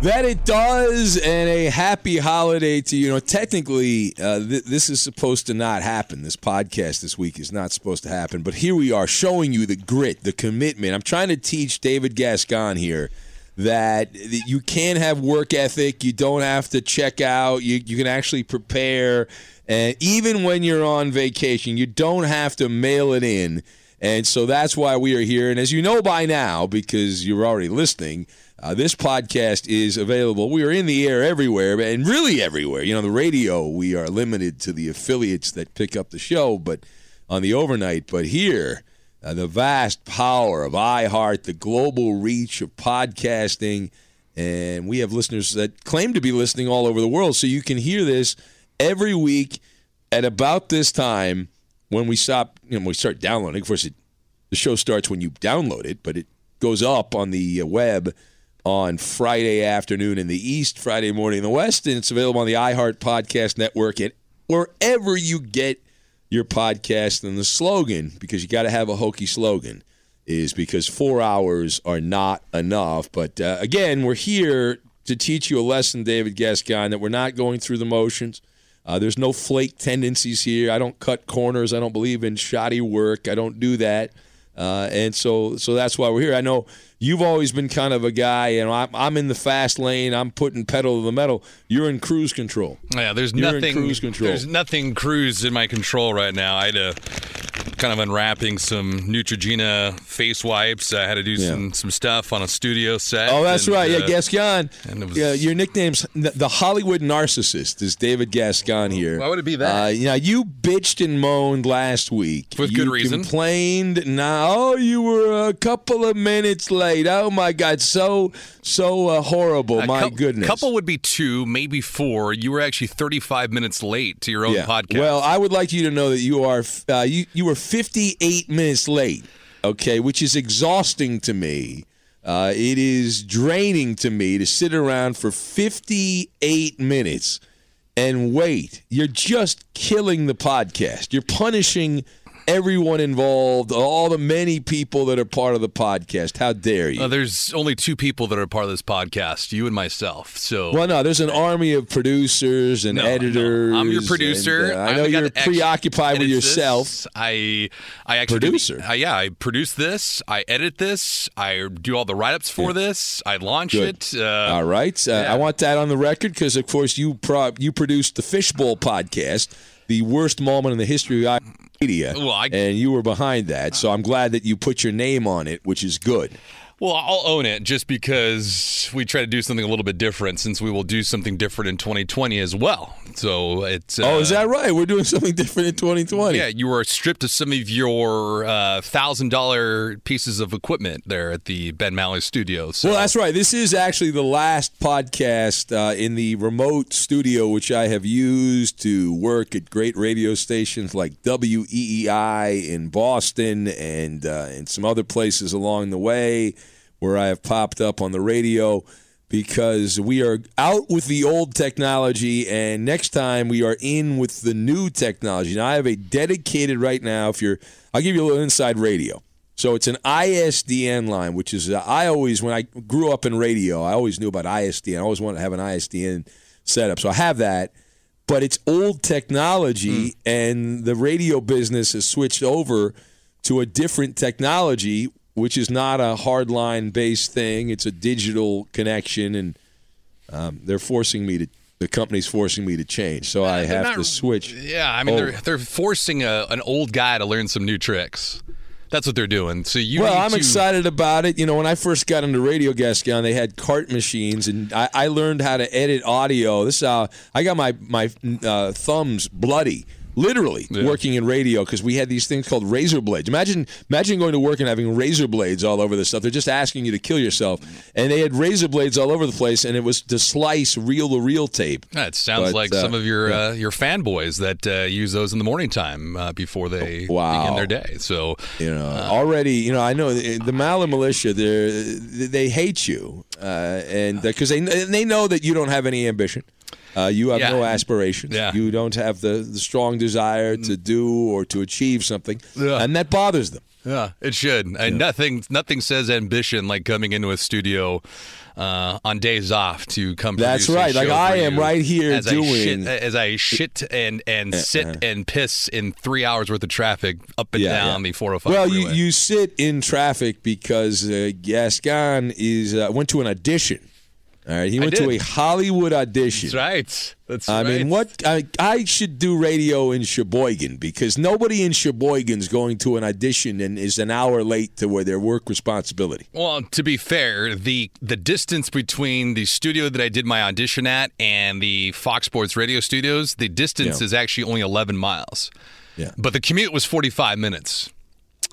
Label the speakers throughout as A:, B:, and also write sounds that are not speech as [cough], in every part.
A: That it does, and a happy holiday to you. Know, technically, uh, th- this is supposed to not happen. This podcast this week is not supposed to happen, but here we are showing you the grit, the commitment. I'm trying to teach David Gascon here that you can have work ethic. You don't have to check out. You you can actually prepare, and even when you're on vacation, you don't have to mail it in. And so that's why we are here. And as you know by now, because you're already listening. Uh, this podcast is available. We are in the air everywhere, and really everywhere. You know, the radio, we are limited to the affiliates that pick up the show, but on the overnight. But here, uh, the vast power of iHeart, the global reach of podcasting, and we have listeners that claim to be listening all over the world. So you can hear this every week at about this time when we stop, you know, we start downloading. Of course, it, the show starts when you download it, but it goes up on the uh, web on Friday afternoon in the East, Friday morning in the West, and it's available on the iHeart Podcast Network and wherever you get your podcast. And the slogan, because you got to have a hokey slogan, is because four hours are not enough. But uh, again, we're here to teach you a lesson, David Gascon, that we're not going through the motions. Uh, there's no flake tendencies here. I don't cut corners. I don't believe in shoddy work. I don't do that. Uh, and so, so that's why we're here. I know you've always been kind of a guy, and I'm, I'm in the fast lane. I'm putting pedal to the metal. You're in cruise control.
B: Yeah, there's
A: You're in
B: nothing
A: cruise control.
B: There's nothing cruise in my control right now. I had to kind of unwrapping some Neutrogena face wipes. I had to do
A: Yeah.
B: some some stuff on a studio set.
A: Oh, that's
B: and,
A: right.
B: uh,
A: yeah, Gascon.
B: and it was-
A: yeah, your nickname's the Hollywood narcissist. Is David Gascon here?
B: Why would it be that?
A: Uh, you know, you bitched and moaned last week
B: With
A: you
B: good reason.
A: Complained. Now, oh, you were a couple of minutes late. Oh my God, so so uh, horrible.
B: a
A: my
B: cou-
A: goodness.
B: Couple would be two, maybe four. You were actually 35 minutes late to your own
A: yeah.
B: podcast.
A: Well, I would like you to know that you are uh, you you were 58 minutes late. Okay, which is exhausting to me. Uh, it is draining to me to sit around for 58 minutes and wait. You're just killing the podcast. You're punishing everyone involved, all the many people that are part of the podcast. How dare you?
B: Uh, there's only two people that are part of this podcast, you and myself. So
A: well, no, there's an army of producers and
B: No,
A: editors.
B: no. I'm your producer.
A: and, uh, I know you're preoccupied with yourself.
B: this. I I actually
A: Producer.
B: uh, yeah, I produce this. I edit this. I do all the write-ups for this. I launch
A: Good.
B: it. Uh,
A: All right, uh,
B: yeah.
A: I want that on the record because, of course, you pro- you produced the Fishbowl podcast, the worst moment in the history of media,
B: Well, I-
A: and you were behind that. So I'm glad that you put your name on it, which is good.
B: Well, I'll own it just because we try to do something a little bit different since we will do something different in 2020 as well. So it's. Uh,
A: oh, is that right? We're doing something [laughs] different in 2020.
B: Yeah, you were stripped of some of your uh, thousand dollar pieces of equipment there at the Ben Maller studio. So.
A: Well, that's right. This is actually the last podcast uh, in the remote studio, which I have used to work at great radio stations like WEEI in Boston and uh, in some other places along the way where I have popped up on the radio because we are out with the old technology and next time we are in with the new technology. Now, I have a dedicated right now, if you're, I'll give you a little inside radio. So it's an ISDN line, which is uh, I always when I grew up in radio, I always knew about ISDN. I always wanted to have an ISDN setup, so I have that. But it's old technology, and the radio business has switched over to a different technology, which is not a hardline based thing. It's a digital connection, and um, they're forcing me to. The company's forcing me to change, so I have
B: not-
A: to switch.
B: Yeah, I mean
A: Oh.
B: they're they're forcing a, an old guy to learn some new tricks. That's what they're doing. So you.
A: well, I'm
B: to-
A: excited about it. You know, when I first got into Radio Gascon, they had cart machines, and I, I learned how to edit audio. This is how I got my my uh, thumbs bloody. Literally working in radio because we had these things called razor blades. Imagine, imagine going to work and having razor blades all over the stuff. They're just asking you to kill yourself, and they had razor blades all over the place, and it was to slice reel to reel tape.
B: That sounds
A: But,
B: like
A: uh,
B: some of your
A: yeah.
B: uh, your fanboys that uh, use those in the morning time uh, before they
A: Wow.
B: begin their day. So
A: You know, already, you know, I know the the Malin militia. They they hate you, uh, and because they they know that you don't have any ambition. Uh, you have
B: Yeah.
A: no aspirations.
B: Yeah.
A: You don't have the, the strong desire to do or to achieve something,
B: Yeah.
A: and that bothers them.
B: yeah, it should. And nothing nothing says ambition like coming into a studio. Uh, on days off to come.
A: That's right. Like I am right here
B: as
A: doing-
B: I shit, as I shit and and sit and piss in three hours worth of traffic up and
A: Yeah,
B: down
A: yeah.
B: the 405.
A: Well, you,
B: freeway.
A: you sit in traffic because uh, Gascon is uh, went to an audition. All right, he went to a Hollywood audition.
B: That's right. That's right.
A: I
B: right.
A: mean, what I, I should do radio in Sheboygan because nobody in Sheboygan's going to an audition and is an hour late to where their work responsibility.
B: Well, to be fair, the the distance between the studio that I did my audition at and the Fox Sports radio studios, the distance
A: Yeah.
B: is actually only 11 miles.
A: Yeah.
B: But the commute was 45 minutes.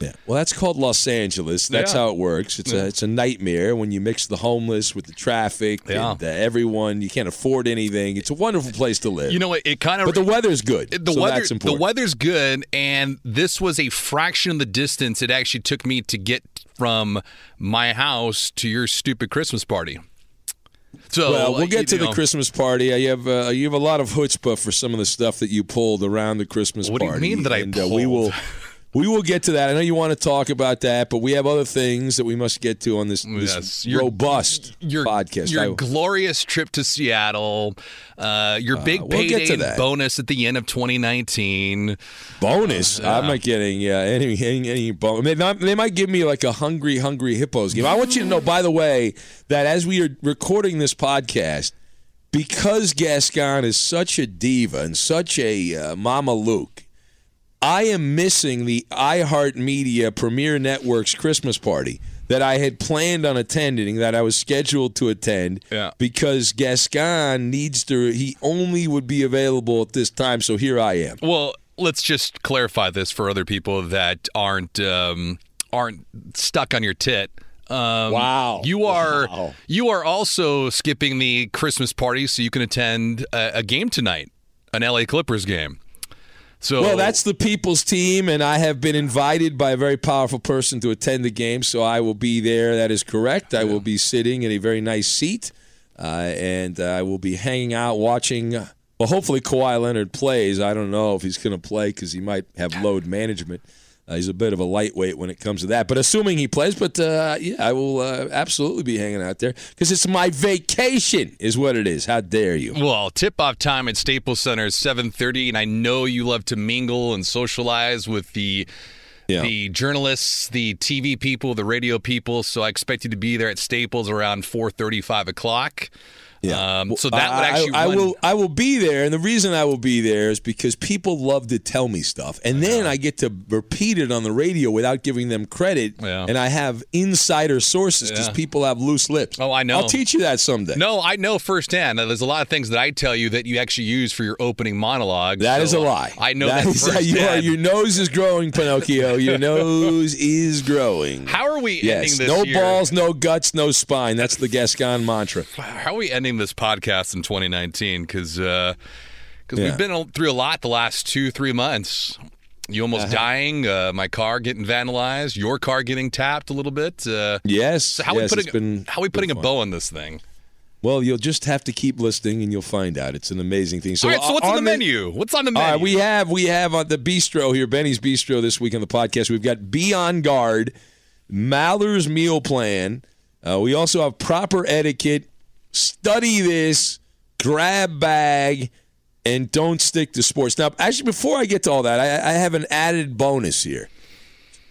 A: Yeah. Well, that's called Los Angeles. That's
B: Yeah.
A: how it works. It's a it's a nightmare when you mix the homeless with the traffic
B: Yeah.
A: and uh, everyone. You can't afford anything. It's a wonderful place to live.
B: You know what? It kind of
A: but the weather's good.
B: the
A: so
B: weather the weather's good and this was a fraction of the distance it actually took me to get from my house to your stupid Christmas party. So
A: Well, we'll get to
B: you
A: the Christmas party. You have uh, you have a lot of chutzpah for some of the stuff that you pulled around the Christmas party.
B: What do you mean that I
A: and, uh, we will [laughs] we will get to that. I know you want to talk about that, but we have other things that we must get to on this, this
B: Yes, your-
A: robust
B: your
A: podcast.
B: Your
A: I-
B: glorious trip to Seattle, uh, your big
A: we'll get
B: payday bonus at the end of 2019.
A: bonus. I'm not getting uh, any any, any bonus. They, they might give me like a hungry hungry hippos game. I want you to know, by the way, that as we are recording this podcast, because Gascon is such a diva and such a uh, Mama Luke, I am missing the iHeartMedia Premier Network's Christmas party that I had planned on attending, that I was scheduled to attend,
B: Yeah.
A: because Gascon needs to. He only would be available at this time, so here I am.
B: Well, let's just clarify this for other people that aren't um, aren't stuck on your tit. Um,
A: Wow.
B: You are
A: Wow.
B: you are also skipping the Christmas party so you can attend a, a game tonight, an LA Clippers game. So
A: Well, that's the people's team, and I have been invited by a very powerful person to attend the game, so I will be there. That is correct. I will be sitting in a very nice seat, uh, and I will be hanging out watching. Well, hopefully Kawhi Leonard plays. I don't know if he's going to play because he might have load management Uh, he's a bit of a lightweight when it comes to that. But assuming he plays, but uh, yeah, I will uh, absolutely be hanging out there because it's my vacation, is what it is. How dare you?
B: Well, tip-off time at Staples Center is 7:30, and I know you love to mingle and socialize with the
A: Yeah.
B: the journalists, the TV people, the radio people. So I expect you to be there at Staples around 4:35 o'clock.
A: Yeah.
B: Um, so that would
A: I-
B: actually
A: I, I will I will be there, and the reason I will be there is because people love to tell me stuff, and then I get to repeat it on the radio without giving them credit,
B: Yeah.
A: and I have insider sources because
B: Yeah.
A: people have loose lips.
B: Oh, I know.
A: I'll teach you that someday.
B: No, I know firsthand. that There's a lot of things that I tell you that you actually use for your opening monologue.
A: That is
B: So,
A: a lie.
B: I know that,
A: is how [laughs] you are.
B: firsthand.
A: Your nose is growing, Pinocchio. Your [laughs] nose is growing.
B: How are we
A: yes.
B: ending this
A: no
B: year?
A: balls, no guts, no spine. That's the Gascon mantra.
B: How are we ending this podcast in 2019? Because because
A: Yeah.
B: we've been through a lot the last two three months. You almost
A: Uh-huh.
B: dying, uh, my car getting vandalized, your car getting tapped a little bit. Uh,
A: Yes.
B: so how
A: yes,
B: we putting
A: been,
B: how we putting a bow on this thing?
A: Well, you'll just have to keep listening, and you'll find out. It's an amazing thing. So,
B: All right, so what's on the
A: the
B: menu? What's on the menu?
A: right, we have we have on the bistro here, Benny's Bistro this week on the podcast. We've got Be on Guard, Maller's Meal Plan. Uh, we also have proper etiquette. Study this, grab bag, and don't stick to sports. Now, actually, before I get to all that, I, I have an added bonus here.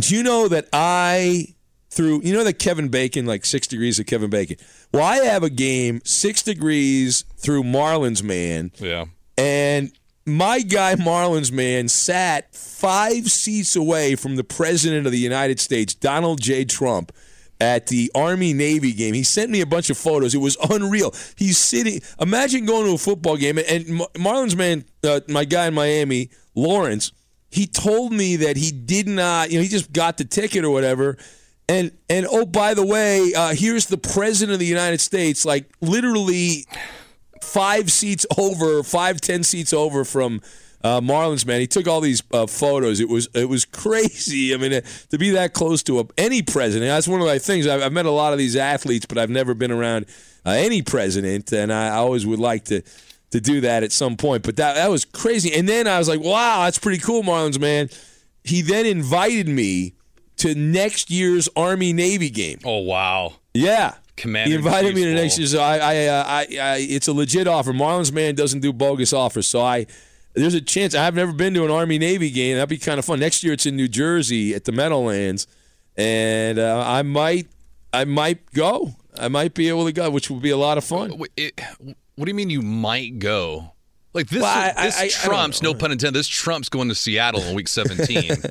A: Do you know that I through you know that Kevin Bacon, like six degrees of Kevin Bacon? Well, I have a game six degrees through Marlins man.
B: yeah.
A: And my guy Marlins man sat five seats away from the president of the United States, Donald J. Trump, at the Army Navy game. He sent me a bunch of photos. It was unreal. He's sitting. Imagine going to a football game and Marlins man, uh, my guy in Miami, Lawrence. He told me that he did not. You know, he just got the ticket or whatever. And and oh, by the way, uh, here's the president of the United States, like literally five seats over, five ten seats over from uh, Marlins. Man, he took all these uh, photos. It was it was [laughs] crazy. I mean, uh, to be that close to a, any president, that's one of my things. I've, I've met a lot of these athletes, but I've never been around uh, any president, and I, I always would like to to do that at some point. But that that was crazy. And then I was like, wow, that's pretty cool, Marlins man. He then invited me to next year's Army Navy game.
B: Oh wow.
A: Yeah.
B: Commander
A: He invited me to next
B: Bowl.
A: year, so I, I, uh, I, I, it's a legit offer. Marlins man doesn't do bogus offers, so I, there's a chance. I've never been to an Army Navy game. That'd be kind of fun. Next year, it's in New Jersey at the Meadowlands, and uh, I might, I might go. I might be able to go, which would be a lot of fun.
B: What do you mean you might go? Like this,
A: Well, I-
B: this
A: I- I
B: Trump's no pun intended. This Trump's going to Seattle in week 17. [laughs]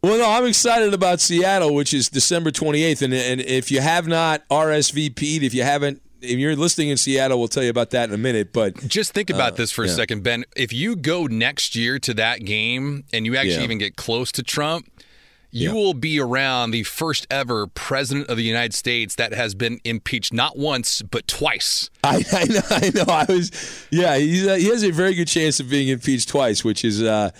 A: Well, no, I'm excited about Seattle, which is December 28th, and and if you have not RSVP'd, if you haven't, if you're listening in Seattle, we'll tell you about that in a minute. But
B: Just think about this for a
A: Uh,
B: second, Ben. If you go next year to that game and you actually
A: Yeah.
B: even get close to Trump, you
A: Yeah.
B: will be around the first ever president of the United States that has been impeached not once but twice.
A: I, I know, I know. I was, yeah. He's, uh, he has a very good chance of being impeached twice, which is uh,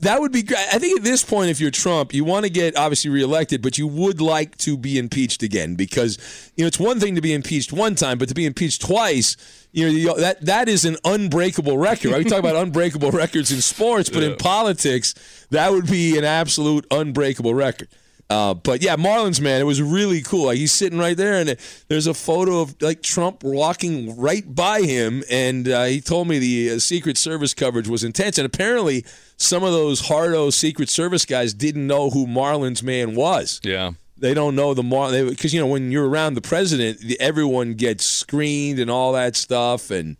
A: that would be great. I think at this point, if you're Trump, you want to get obviously reelected, but you would like to be impeached again because you know it's one thing to be impeached one time, but to be impeached twice, you know that that is an unbreakable record. Right? We talk about [laughs] unbreakable records in sports, but in politics, that would be an absolute unbreakable record. Uh, but yeah, Marlins man, it was really cool. Like he's sitting right there, and there's a photo of like Trump walking right by him, and uh, he told me the uh, Secret Service coverage was intense, and apparently some of those hardo Secret Service guys didn't know who Marlins man was.
B: Yeah.
A: They don't know the Mar because you know when you're around the president, the, everyone gets screened and all that stuff, and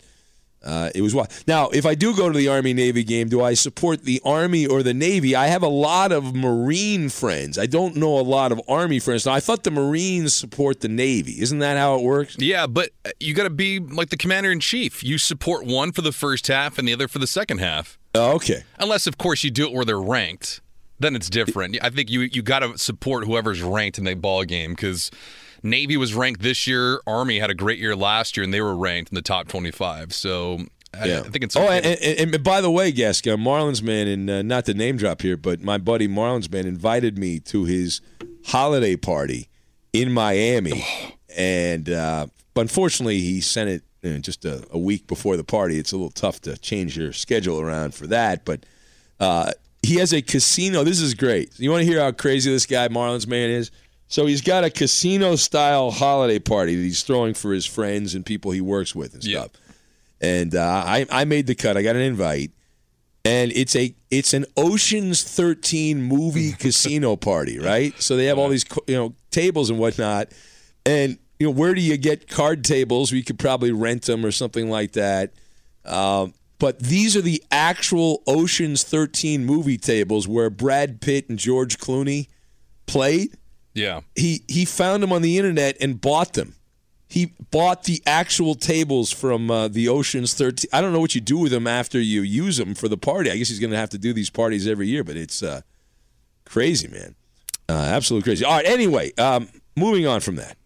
A: uh, it was wild. Now, if I do go to the Army Navy game, do I support the Army or the Navy? I have a lot of Marine friends. I don't know a lot of Army friends. Now, I thought the Marines support the Navy. Isn't that how it works?
B: Yeah, but you got to be like the commander in chief. You support one for the first half and the other for the second half.
A: Oh, okay.
B: Unless, of course, you do it where they're ranked. Then it's different. I think you you got to support whoever's ranked in the ball game because Navy was ranked this year. Army had a great year last year, and they were ranked in the top twenty-five. So I, I think it's
A: Oh, and, and, and by the way, Gasca, Marlins man, and uh, not to name drop here, but my buddy Marlins man invited me to his holiday party in Miami, [sighs] and uh, but unfortunately, he sent it you know, just a, a week before the party. It's a little tough to change your schedule around for that, but. Uh, he has a casino. This is great. You want to hear how crazy this guy Marlins man is? So he's got a casino style holiday party that he's throwing for his friends and people he works with and stuff. And uh, I I made the cut. I got an invite, and it's a it's an Ocean's Thirteen movie [laughs] casino party, right? So they have all these you know tables and whatnot, and you know where do you get card tables? We could probably rent them or something like that. Um, but these are the actual Ocean's 13 movie tables where Brad Pitt and George Clooney played.
B: Yeah.
A: He he found them on the internet and bought them. He bought the actual tables from uh, the Ocean's 13. I don't know what you do with them after you use them for the party. I guess he's going to have to do these parties every year, but it's uh, crazy, man. Uh, absolutely crazy. All right, anyway, um, moving on from that.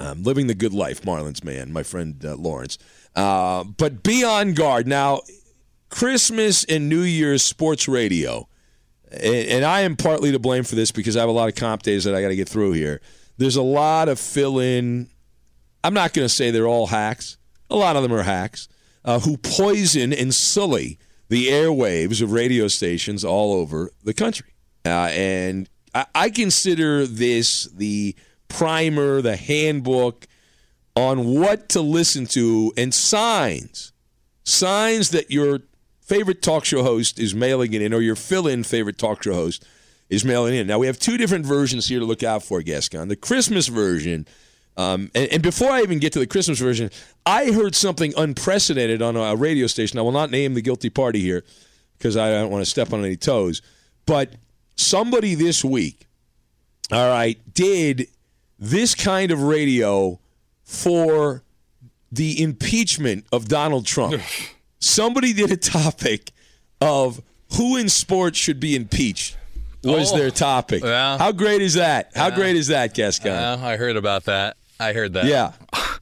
A: Um, living the good life, Marlins man, my friend uh, Lawrence. Uh, but be on guard. Now, Christmas and New Year's sports radio, and, and I am partly to blame for this because I have a lot of comp days that I got to get through here. There's a lot of fill in. I'm not going to say they're all hacks. A lot of them are hacks uh, who poison and sully the airwaves of radio stations all over the country. Uh, and I, I consider this the primer, the handbook on what to listen to and signs, signs that your favorite talk show host is mailing it in, or your fill-in favorite talk show host is mailing in. Now we have two different versions here to look out for, Gascon. The Christmas version, um, and, and, before I even get to the Christmas version, I heard something unprecedented on a radio station. I will not name the guilty party here because I don't want to step on any toes, but somebody this week, all right, did this kind of radio for the impeachment of Donald Trump. Somebody did a topic of who in sports should be impeached. Was
B: Oh,
A: their topic?
B: yeah.
A: How great is that? How great is that, Gascon?
B: Yeah, I heard about that. I heard that.
A: Yeah,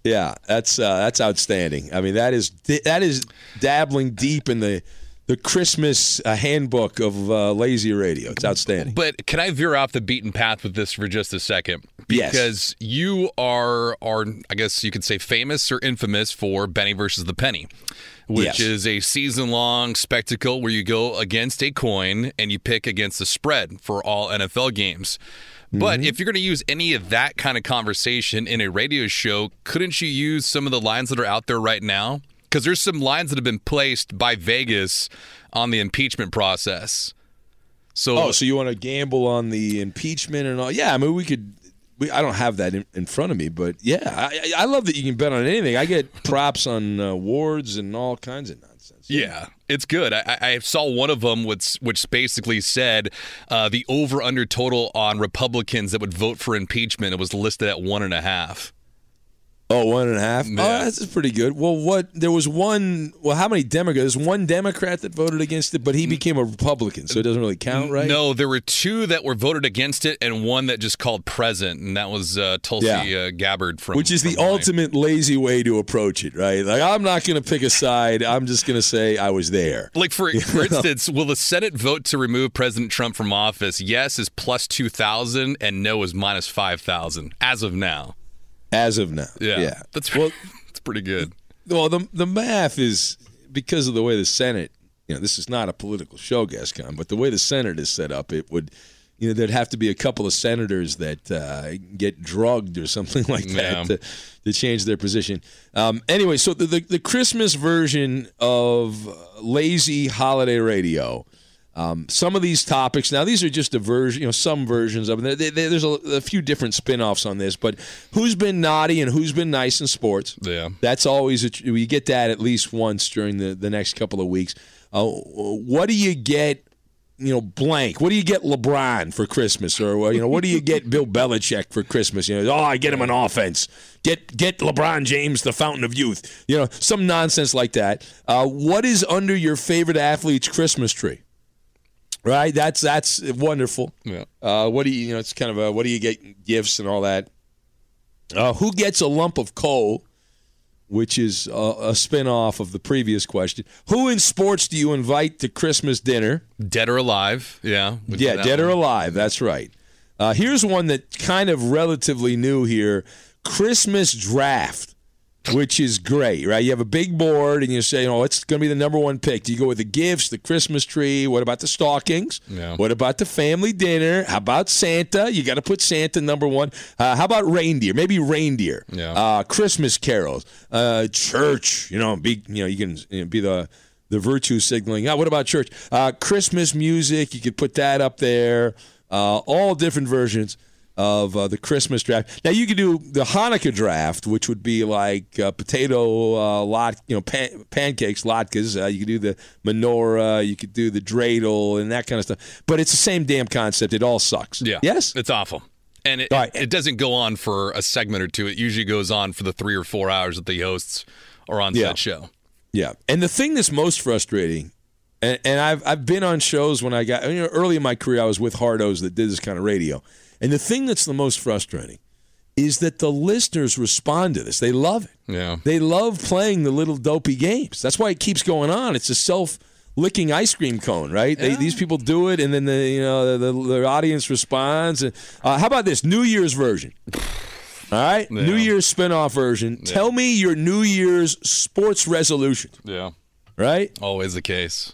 A: yeah, that's uh, that's outstanding. I mean, that is that is dabbling deep in the the Christmas uh, handbook of uh, lazy radio. It's outstanding.
B: But can I veer off the beaten path with this for just a second?
A: Yes.
B: Because you are are I guess you could say famous or infamous for Benny versus the Penny, which
A: Yes.
B: is a season long spectacle where you go against a coin and you pick against the spread for all NFL games. But if you're going to use any of that kind of conversation in a radio show, couldn't you use some of the lines that are out there right now? Because there's some lines that have been placed by Vegas on the impeachment process. So,
A: Oh, so you want to gamble on the impeachment and all? Yeah, I mean, we could. We, I don't have that in, in front of me, but yeah, I, I love that you can bet on anything. I get props on uh, awards and all kinds of nonsense.
B: Yeah, it's good. I, I I saw one of them which which basically said uh, the over under total on Republicans that would vote for impeachment. It was listed at one and a half.
A: Oh, one and a half.
B: Yeah.
A: Oh, that's pretty good. Well, what? There was one. Well, how many Democrats? One Democrat that voted against it, but he became a Republican, so it doesn't really count, right?
B: No, there were two that were voted against it, and one that just called present, and that was uh, Tulsi
A: Yeah.
B: uh, Gabbard from.
A: Which is the
B: from Hawaii.
A: ultimate lazy way to approach it, right? Like, I'm not going to pick a side. I'm just going to say I was there.
B: Like for [laughs] for instance, will the Senate vote to remove President Trump from office? Yes is plus two thousand, and no is minus five thousand as of now.
A: As of now,
B: Yeah,
A: yeah.
B: that's
A: well. [laughs]
B: that's pretty good.
A: Well, the the math is because of the way the Senate. You know, this is not a political show, Gascon, but the way the Senate is set up, it would. You know, there'd have to be a couple of senators that uh, get drugged or [laughs] something like that
B: Yeah.
A: to, to change their position. Um, anyway, so the, the the Christmas version of lazy holiday radio. Um, some of these topics now these are just a version you know some versions of there- there's a, a few different spin-offs on this but who's been naughty and who's been nice in sports?
B: Yeah.
A: that's always a, we get that at least once during the, the next couple of weeks. Uh, what do you get you know blank? What do you get lebron for christmas? Or uh, you know what do you get bill belichick for christmas? You know oh i get him an offense. Get get lebron james the fountain of youth. You know some nonsense like that. Uh, what is under your favorite athlete's christmas tree right? That's that's wonderful.
B: Yeah.
A: uh, what do you you know it's kind of a what do you get gifts and all that? Uh, who gets a lump of coal which is a, a spin-off of the previous question who in sports do you invite to christmas dinner?
B: Dead or alive? Yeah.
A: yeah dead or alive. That's right. Uh, here's one that kind of relatively new here. Christmas draft which is great, right? You have a big board and you say, oh, it's going to be the number one pick. Do you go with the gifts, the Christmas tree? What about the stockings?
B: Yeah.
A: What about the family dinner? How about Santa? You got to put Santa number one. Uh, how about reindeer? Maybe reindeer.
B: Yeah.
A: Uh, Christmas carols, uh, church. You know, be you know you can you know, be the the virtue signaling. Uh, what about church? Uh, Christmas music. You could put that up there. Uh, all different versions of uh, the Christmas draft. Now you could do the Hanukkah draft, which would be like uh, potato uh, lot, you know, pan- pancakes, latkes. Uh, you could do the menorah, you could do the dreidel, and that kind of stuff. But it's the same damn concept. It all sucks.
B: Yeah.
A: Yes.
B: It's awful. And it,
A: right.
B: it doesn't go on for a segment or two. It usually goes on for the three or four hours that the hosts are on
A: Yeah.
B: said show.
A: Yeah, and the thing that's most frustrating, and, and I've I've been on shows when I got you know early in my career I was with Hardos that did this kind of radio, and the thing that's the most frustrating is that the listeners respond to this. They love it.
B: Yeah.
A: They love playing the little dopey games. That's why it keeps going on. It's a self licking ice cream cone, right? They, these people do it, and then the you know the, the, the audience responds. And, uh, how about this New Year's version? [sighs] All right, New Year's spinoff version. Tell me your New Year's sports resolution.
B: Yeah.
A: Right?
B: Always the case.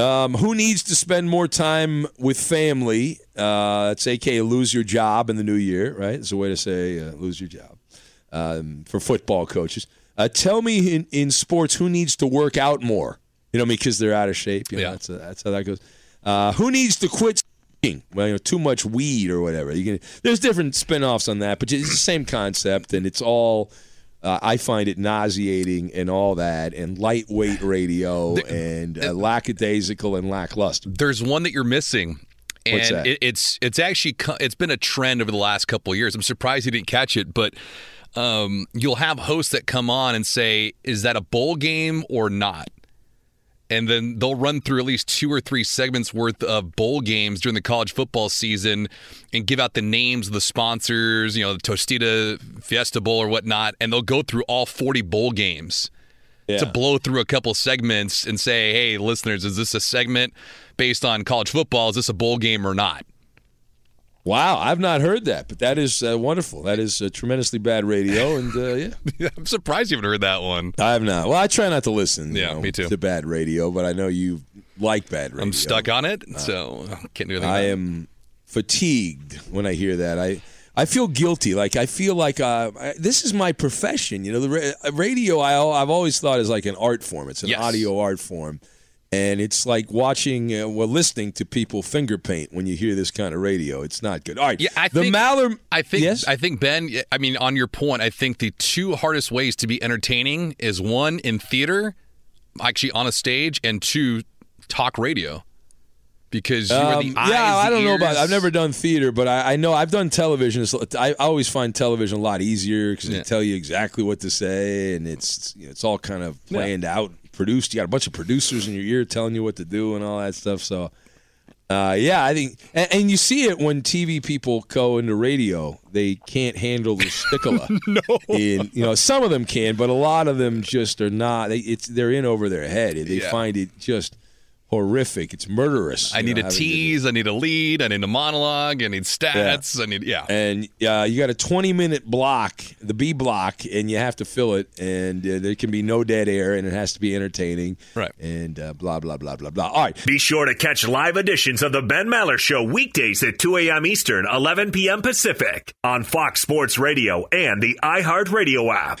A: Um, who needs to spend more time with family? Uh, it's aka lose your job in the new year, right? It's a way to say uh, lose your job um, for football coaches. Uh, tell me in, in sports who needs to work out more? You know, because they're out of shape. You know,
B: Yeah.
A: that's, that's how that goes. Uh, who needs to quit smoking? Well, you know, too much weed or whatever. You can. There's different spin-offs on that, but it's the same concept, and it's all. Uh, I find it nauseating and all that, and lightweight radio, and uh, lackadaisical and lackluster.
B: There's one that you're missing. And? It, it's it's actually it's been a trend over the last couple of years. I'm surprised you didn't catch it, but um, you'll have hosts that come on and say, "Is that a bowl game or not?" And then they'll run through at least two or three segments worth of bowl games during the college football season and give out the names of the sponsors, you know, the Tostitos Fiesta Bowl or whatnot, and they'll go through all 40 bowl games to blow through a couple segments and say, hey, listeners, is this a segment based on college football? Is this a bowl game or not?
A: Wow, I've not heard that, but that is uh, wonderful. That is uh, tremendously bad radio, [laughs] and uh, yeah, [laughs]
B: I'm surprised you haven't heard that one.
A: I have not. Well, I try not to listen.
B: Yeah,
A: know,
B: me too.
A: To bad radio, but I know you like bad radio.
B: I'm stuck on it, so I can't do anything.
A: I am fatigued when I hear that. I I feel guilty. Like I feel like uh, I, this is my profession. You know, the ra- radio. I I've always thought is like an art form. It's an
B: Yes.
A: audio art form, and it's like watching, uh, well, listening to people finger paint when you hear this kind of radio. It's not good. All right.
B: Yeah, I
A: the
B: think,
A: Maller.
B: I think.
A: Yes.
B: I think Ben. I mean, on your point, I think the two hardest ways to be entertaining is one in theater, actually on a stage, and two talk radio, because you are the
A: Um,
B: eyes.
A: yeah, I don't know about.
B: ears.
A: I've never done theater, but I, I know I've done television. It's- I, I always find television a lot easier because
B: Yeah.
A: they tell you exactly what to say, and it's you know, it's all kind of planned out, produced. You got a bunch of producers in your ear telling you what to do and all that stuff. So, uh, yeah, I think, and, and you see it when TV people go into radio. They can't handle the stickler. [laughs] no, in, you know, some of them can, but a lot of them just are not. They, it's they're in over their head. They
B: Yeah.
A: find it just horrific. It's murderous.
B: I need
A: know,
B: a
A: having to do-
B: tease. I need a lead. I need a monologue. I need stats. I need yeah.
A: and uh, you got a 20 minute block, the B block, and you have to fill it, and uh, there can be no dead air, and it has to be entertaining,
B: Right.
A: And uh, blah blah blah blah blah. All right,
C: Be sure to catch live editions of the Ben Maller Show weekdays at 2 a.m. Eastern, 11 p.m. Pacific on Fox Sports Radio and the iHeartRadio app.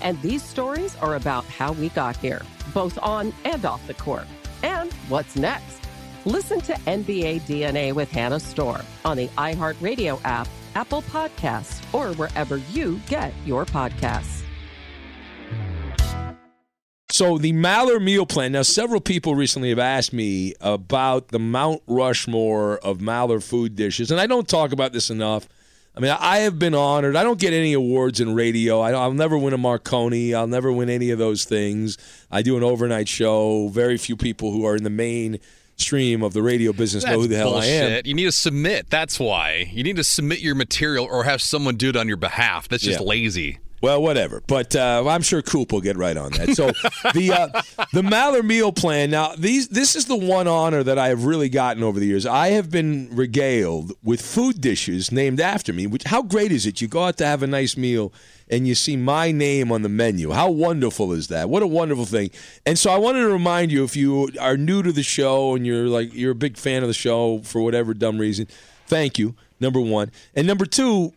D: And these stories are about how we got here, both on and off the court. And what's next? Listen to NBA DNA with Hannah Storm on the iHeartRadio app, Apple Podcasts, or wherever you get your podcasts.
A: So the Maller meal plan. Now, several people recently have asked me about the Mount Rushmore of Maller food dishes, and I don't talk about this enough. I mean, I have been honored. I don't get any awards in radio. I, will never win a Marconi. I'll never win any of those things. I do an overnight show. Very few people who are in the main stream of the radio business
B: That's
A: know who the hell
B: bullshit.
A: I am.
B: You need to submit. That's why. You need to submit your material or have someone do it on your behalf. That's just
A: Yeah.
B: lazy.
A: Well, whatever. But uh, I'm sure Coop will get right on that. So [laughs] the uh, the Maller meal plan. Now, these this is the one honor that I have really gotten over the years. I have been regaled with food dishes named after me. Which how great is it? You go out to have a nice meal and you see my name on the menu. How wonderful is that? What a wonderful thing. And so I wanted to remind you if you are new to the show and you're like you're a big fan of the show for whatever dumb reason, thank you. Number 1. And number 2,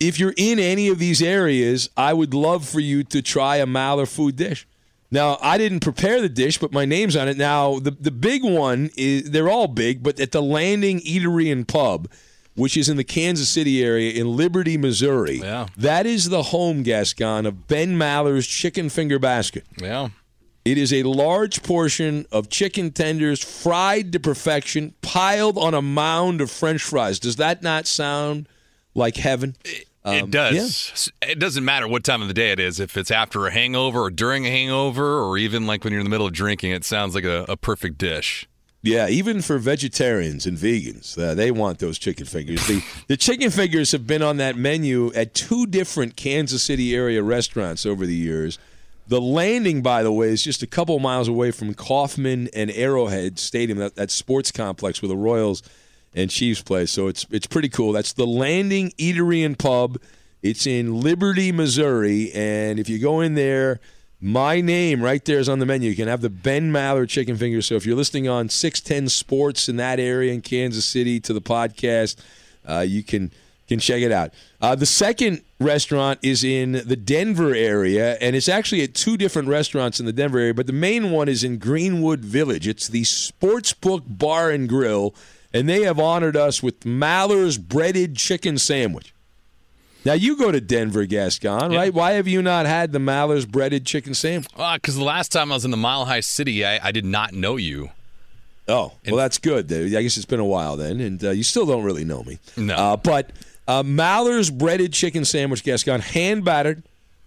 A: if you're in any of these areas, I would love for you to try a Maller food dish. Now, I didn't prepare the dish, but my name's on it. Now, the the big one is they're all big, but at the Landing Eatery and Pub, which is in the Kansas City area in Liberty, Missouri.
B: Yeah.
A: That is the home, Gascon, of Ben Maller's Chicken Finger Basket.
B: Yeah.
A: It is a large portion of chicken tenders fried to perfection, piled on a mound of French fries. Does that not sound like heaven? Um,
B: it does. It doesn't matter what time of the day it is. If it's after a hangover or during a hangover or even like when you're in the middle of drinking, it sounds like a, a perfect dish.
A: Yeah, even for vegetarians and vegans, uh, they want those chicken fingers. The, the chicken fingers have been on that menu at two different Kansas City area restaurants over the years. The landing, by the way, is just a couple miles away from Kauffman and Arrowhead Stadium, that, that sports complex where the Royals and Chiefs play. So it's it's pretty cool. That's the Landing Eatery and Pub. It's in Liberty, Missouri, and if you go in there, my name right there is on the menu. You can have the Ben Maller chicken fingers. So if you're listening on 610 Sports in that area in Kansas City to the podcast, uh, you can can check it out. Uh, the second restaurant is in the Denver area, and it's actually at two different restaurants in the Denver area, but the main one is in Greenwood Village. It's the Sportsbook Bar and Grill, and they have honored us with Maller's breaded chicken sandwich. Now you go to Denver, Gascon, right? Why have you not had the Maller's breaded chicken sandwich?
B: Because the last time I was in the Mile High City, I, I did not know you.
A: Oh, well, that's good. I guess it's been a while then, and uh, you still don't really know me.
B: No.
A: Uh, but uh, Maller's breaded chicken sandwich, Gascon, hand battered,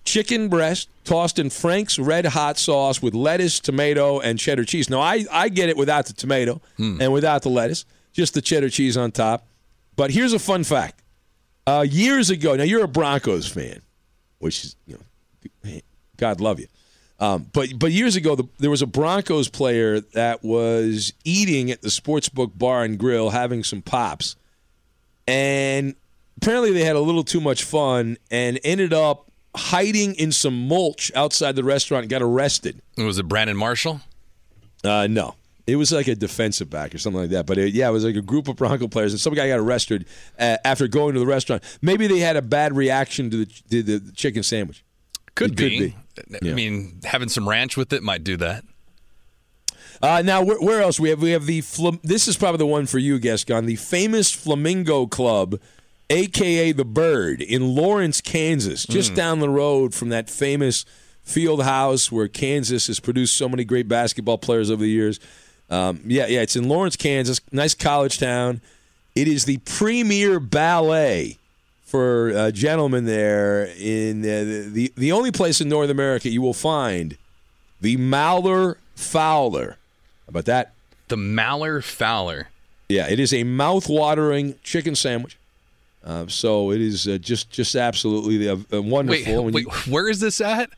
A: chicken breast tossed in Frank's red hot sauce with lettuce, tomato, and cheddar cheese. Now, I, I get it without the tomato and without the lettuce, just the cheddar cheese on top. But here's a fun fact. Uh, years ago, now you're a Broncos fan, which is, you know, God love you. Um, but but years ago, the, there was a Broncos player that was eating at the Sportsbook Bar and Grill, having some pops, and apparently they had a little too much fun and ended up hiding in some mulch outside the restaurant and got arrested.
B: Was it Brandon Marshall?
A: Uh, no, It was like a defensive back or something like that. But it, yeah, it was like a group of Bronco players, and some guy got arrested uh, after going to the restaurant. Maybe they had a bad reaction to the, to the chicken sandwich.
B: Could be.
A: could be.
B: I mean, having some ranch with it might do that.
A: Uh, now, where, where else we have? We have the. Flam- this is probably the one for you, Gascon. The famous Flamingo Club, aka the Bird, in Lawrence, Kansas, just
B: Mm.
A: down the road from that famous field house where Kansas has produced so many great basketball players over the years. Um, yeah, yeah, it's in Lawrence, Kansas. Nice college town. It is the premier ballet for uh, gentlemen there in uh, the the only place in North America you will find the Maller Fowler. How about that?
B: The Maller Fowler.
A: Yeah, it is a mouth-watering chicken sandwich. Uh, so it is uh, just just absolutely uh, uh, wonderful. When
B: Wait,
A: you-
B: wait, where is this at?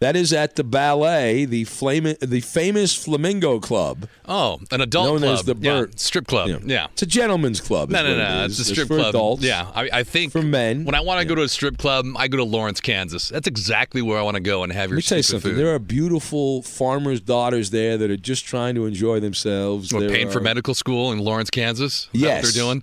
A: That is at the ballet, the flame, the famous Flamingo Club.
B: Oh, an adult
A: known
B: club.
A: as the
B: Yeah, strip club. Yeah.
A: It's a gentleman's club. is
B: No, no,
A: it
B: no. It's a strip
A: for
B: club.
A: adults.
B: Yeah, I, I think
A: for men.
B: when I want to go to a strip club, I go to Lawrence, Kansas. That's exactly where I want to go and have your
A: Let me tell you something.
B: food.
A: There are beautiful farmers' daughters there that are just trying to enjoy themselves.
B: We're
A: There
B: paying for medical school in Lawrence, Kansas. Is that
A: Yes,
B: what they're doing.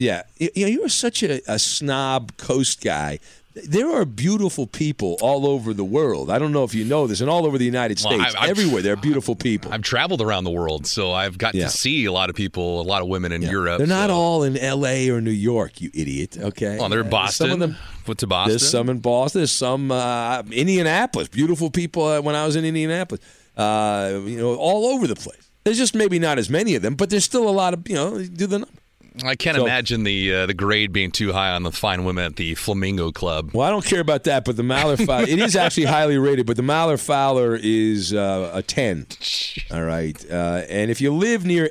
A: Yeah, you you know, you're such a, a snob coast guy. There are beautiful people all over the world. I don't know if you know this, and all over the United
B: Well,
A: States,
B: I- I've-
A: everywhere there are beautiful people.
B: I've traveled around the world, so I've got
A: Yeah.
B: to see a lot of people, a lot of women in Europe.
A: They're not
B: so-
A: all in L.A. or New York, you idiot. Okay,
B: Oh, they're in Boston.
A: Some of them.
B: Went to Boston.
A: There's some in Boston. There's some uh, Indianapolis. Beautiful people uh, when I was in Indianapolis. Uh, you know, all over the place. There's just maybe not as many of them, but there's still a lot of you know. Do the number.
B: I can't
A: So-
B: imagine the uh, the grade being too high on the fine women at the Flamingo Club.
A: Well, I don't care about that, but the Maller Fowler, it is actually highly rated, but the Maller Fowler is uh, a 10. [laughs] All right. Uh, and if you live near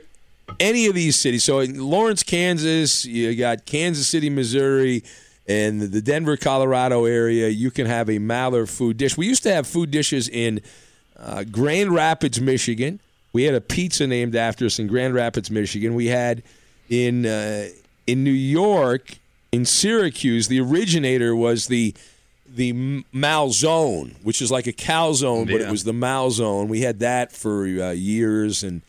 A: any of these cities, so in Lawrence, Kansas, you got Kansas City, Missouri, and the Denver, Colorado area, you can have a Maller food dish. We used to have food dishes in uh, Grand Rapids, Michigan. We had a pizza named after us in Grand Rapids, Michigan. We had in uh, in New York, in Syracuse, the originator was the the Malzone, which is like a calzone, but it was the Malzone. We had that for uh, years, and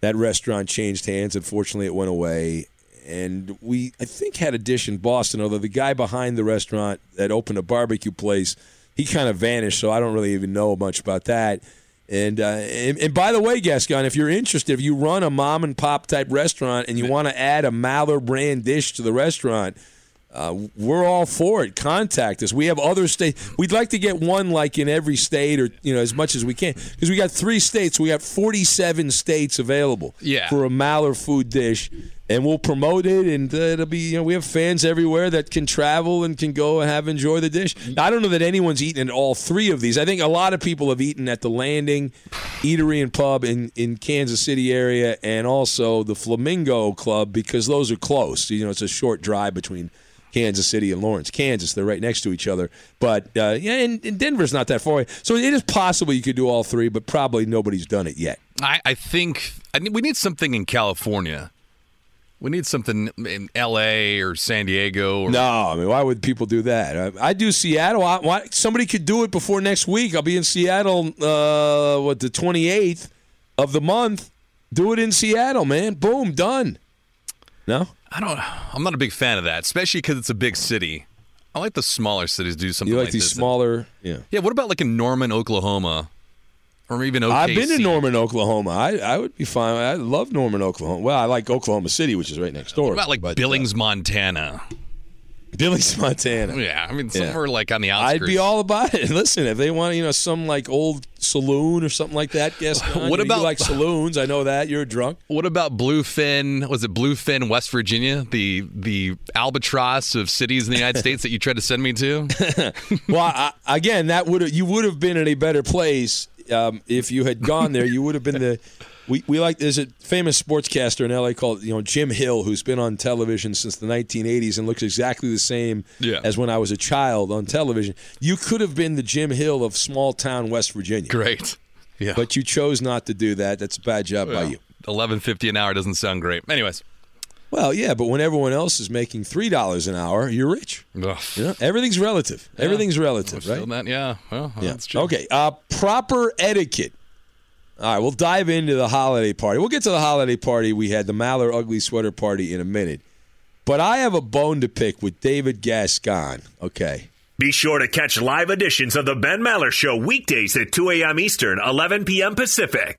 A: that restaurant changed hands. Unfortunately, it went away. And we, I think, had a dish in Boston. Although the guy behind the restaurant that opened a barbecue place, he kind of vanished. So I don't really even know much about that. And, uh, and and by the way, Gascon, if you're interested, if you run a mom and pop type restaurant and you want to add a Maller brand dish to the restaurant, uh, we're all for it. Contact us. We have other states. We'd like to get one like in every state, or you know, as much as we can, because we got three states. We got 47 states available
B: Yeah.
A: for a Maller food dish, and we'll promote it. And uh, it'll be you know, we have fans everywhere that can travel and can go and have enjoy the dish. I don't know that anyone's eaten at all three of these. I think a lot of people have eaten at the Landing Eatery and Pub in in Kansas City area, and also the Flamingo Club because those are close. You know, it's a short drive between. Kansas City and Lawrence, Kansas. They're right next to each other. But uh, yeah, and, and Denver's not that far away. So it is possible you could do all three, but probably nobody's done it yet.
B: I, I think I we need something in California. We need something in L.A. or San Diego. Or,
A: No, I mean, why would people do that? I, I do Seattle. I, why, somebody could do it before next week. I'll be in Seattle, uh, what, the 28th of the month. Do it in Seattle, man. Boom, done. No?
B: I don't. I'm not a big fan of that, especially because it's a big city. I like the smaller cities do something
A: You like
B: like
A: these
B: this.
A: smaller, yeah.
B: Yeah. What about like in Norman, Oklahoma, or even OKC?
A: I've been to Norman, Oklahoma. I, I would be fine. I love Norman, Oklahoma. Well, I like Oklahoma City, which is right next door.
B: What about like
A: but, uh,
B: Billings, Montana?
A: Billings, Montana.
B: Yeah, I mean
A: Yeah.
B: somewhere like on the outskirts.
A: I'd be all about it. [laughs] Listen, if they want, you know, some like old saloon or something like that, guess [laughs]
B: What about-
A: you like saloons? I know that you're drunk.
B: What about Bluefield? Was it Bluefield, West Virginia? The the albatross of cities in the United [laughs] States that you tried to send me to?
A: well, I, again, that would you would have been in a better place um, if you had gone there. You would have been the. We, we like there's a famous sportscaster in LA called you know Jim Hill who's been on television since the 1980s and looks exactly the same
B: Yeah.
A: as when I was a child on television. You could have been the Jim Hill of small town West Virginia.
B: Great. Yeah.
A: But you chose not to do that. That's a bad job by you.
B: Eleven fifty an hour doesn't sound great. Anyways,
A: Well, yeah, but when everyone else is making three dollars an hour, you're rich.
B: Ugh.
A: You know, everything's relative. Everything's relative,
B: Still
A: right?
B: that, yeah. Well,
A: Yeah.
B: that's true.
A: Okay. Uh, proper etiquette. All right, we'll dive into the holiday party. We'll get to the holiday party we had, the Maller Ugly Sweater Party, in a minute. But I have a bone to pick with David Gascon. Okay.
C: Be sure to catch live editions of The Ben Maller Show weekdays at 2 a.m. Eastern, 11 p.m. Pacific.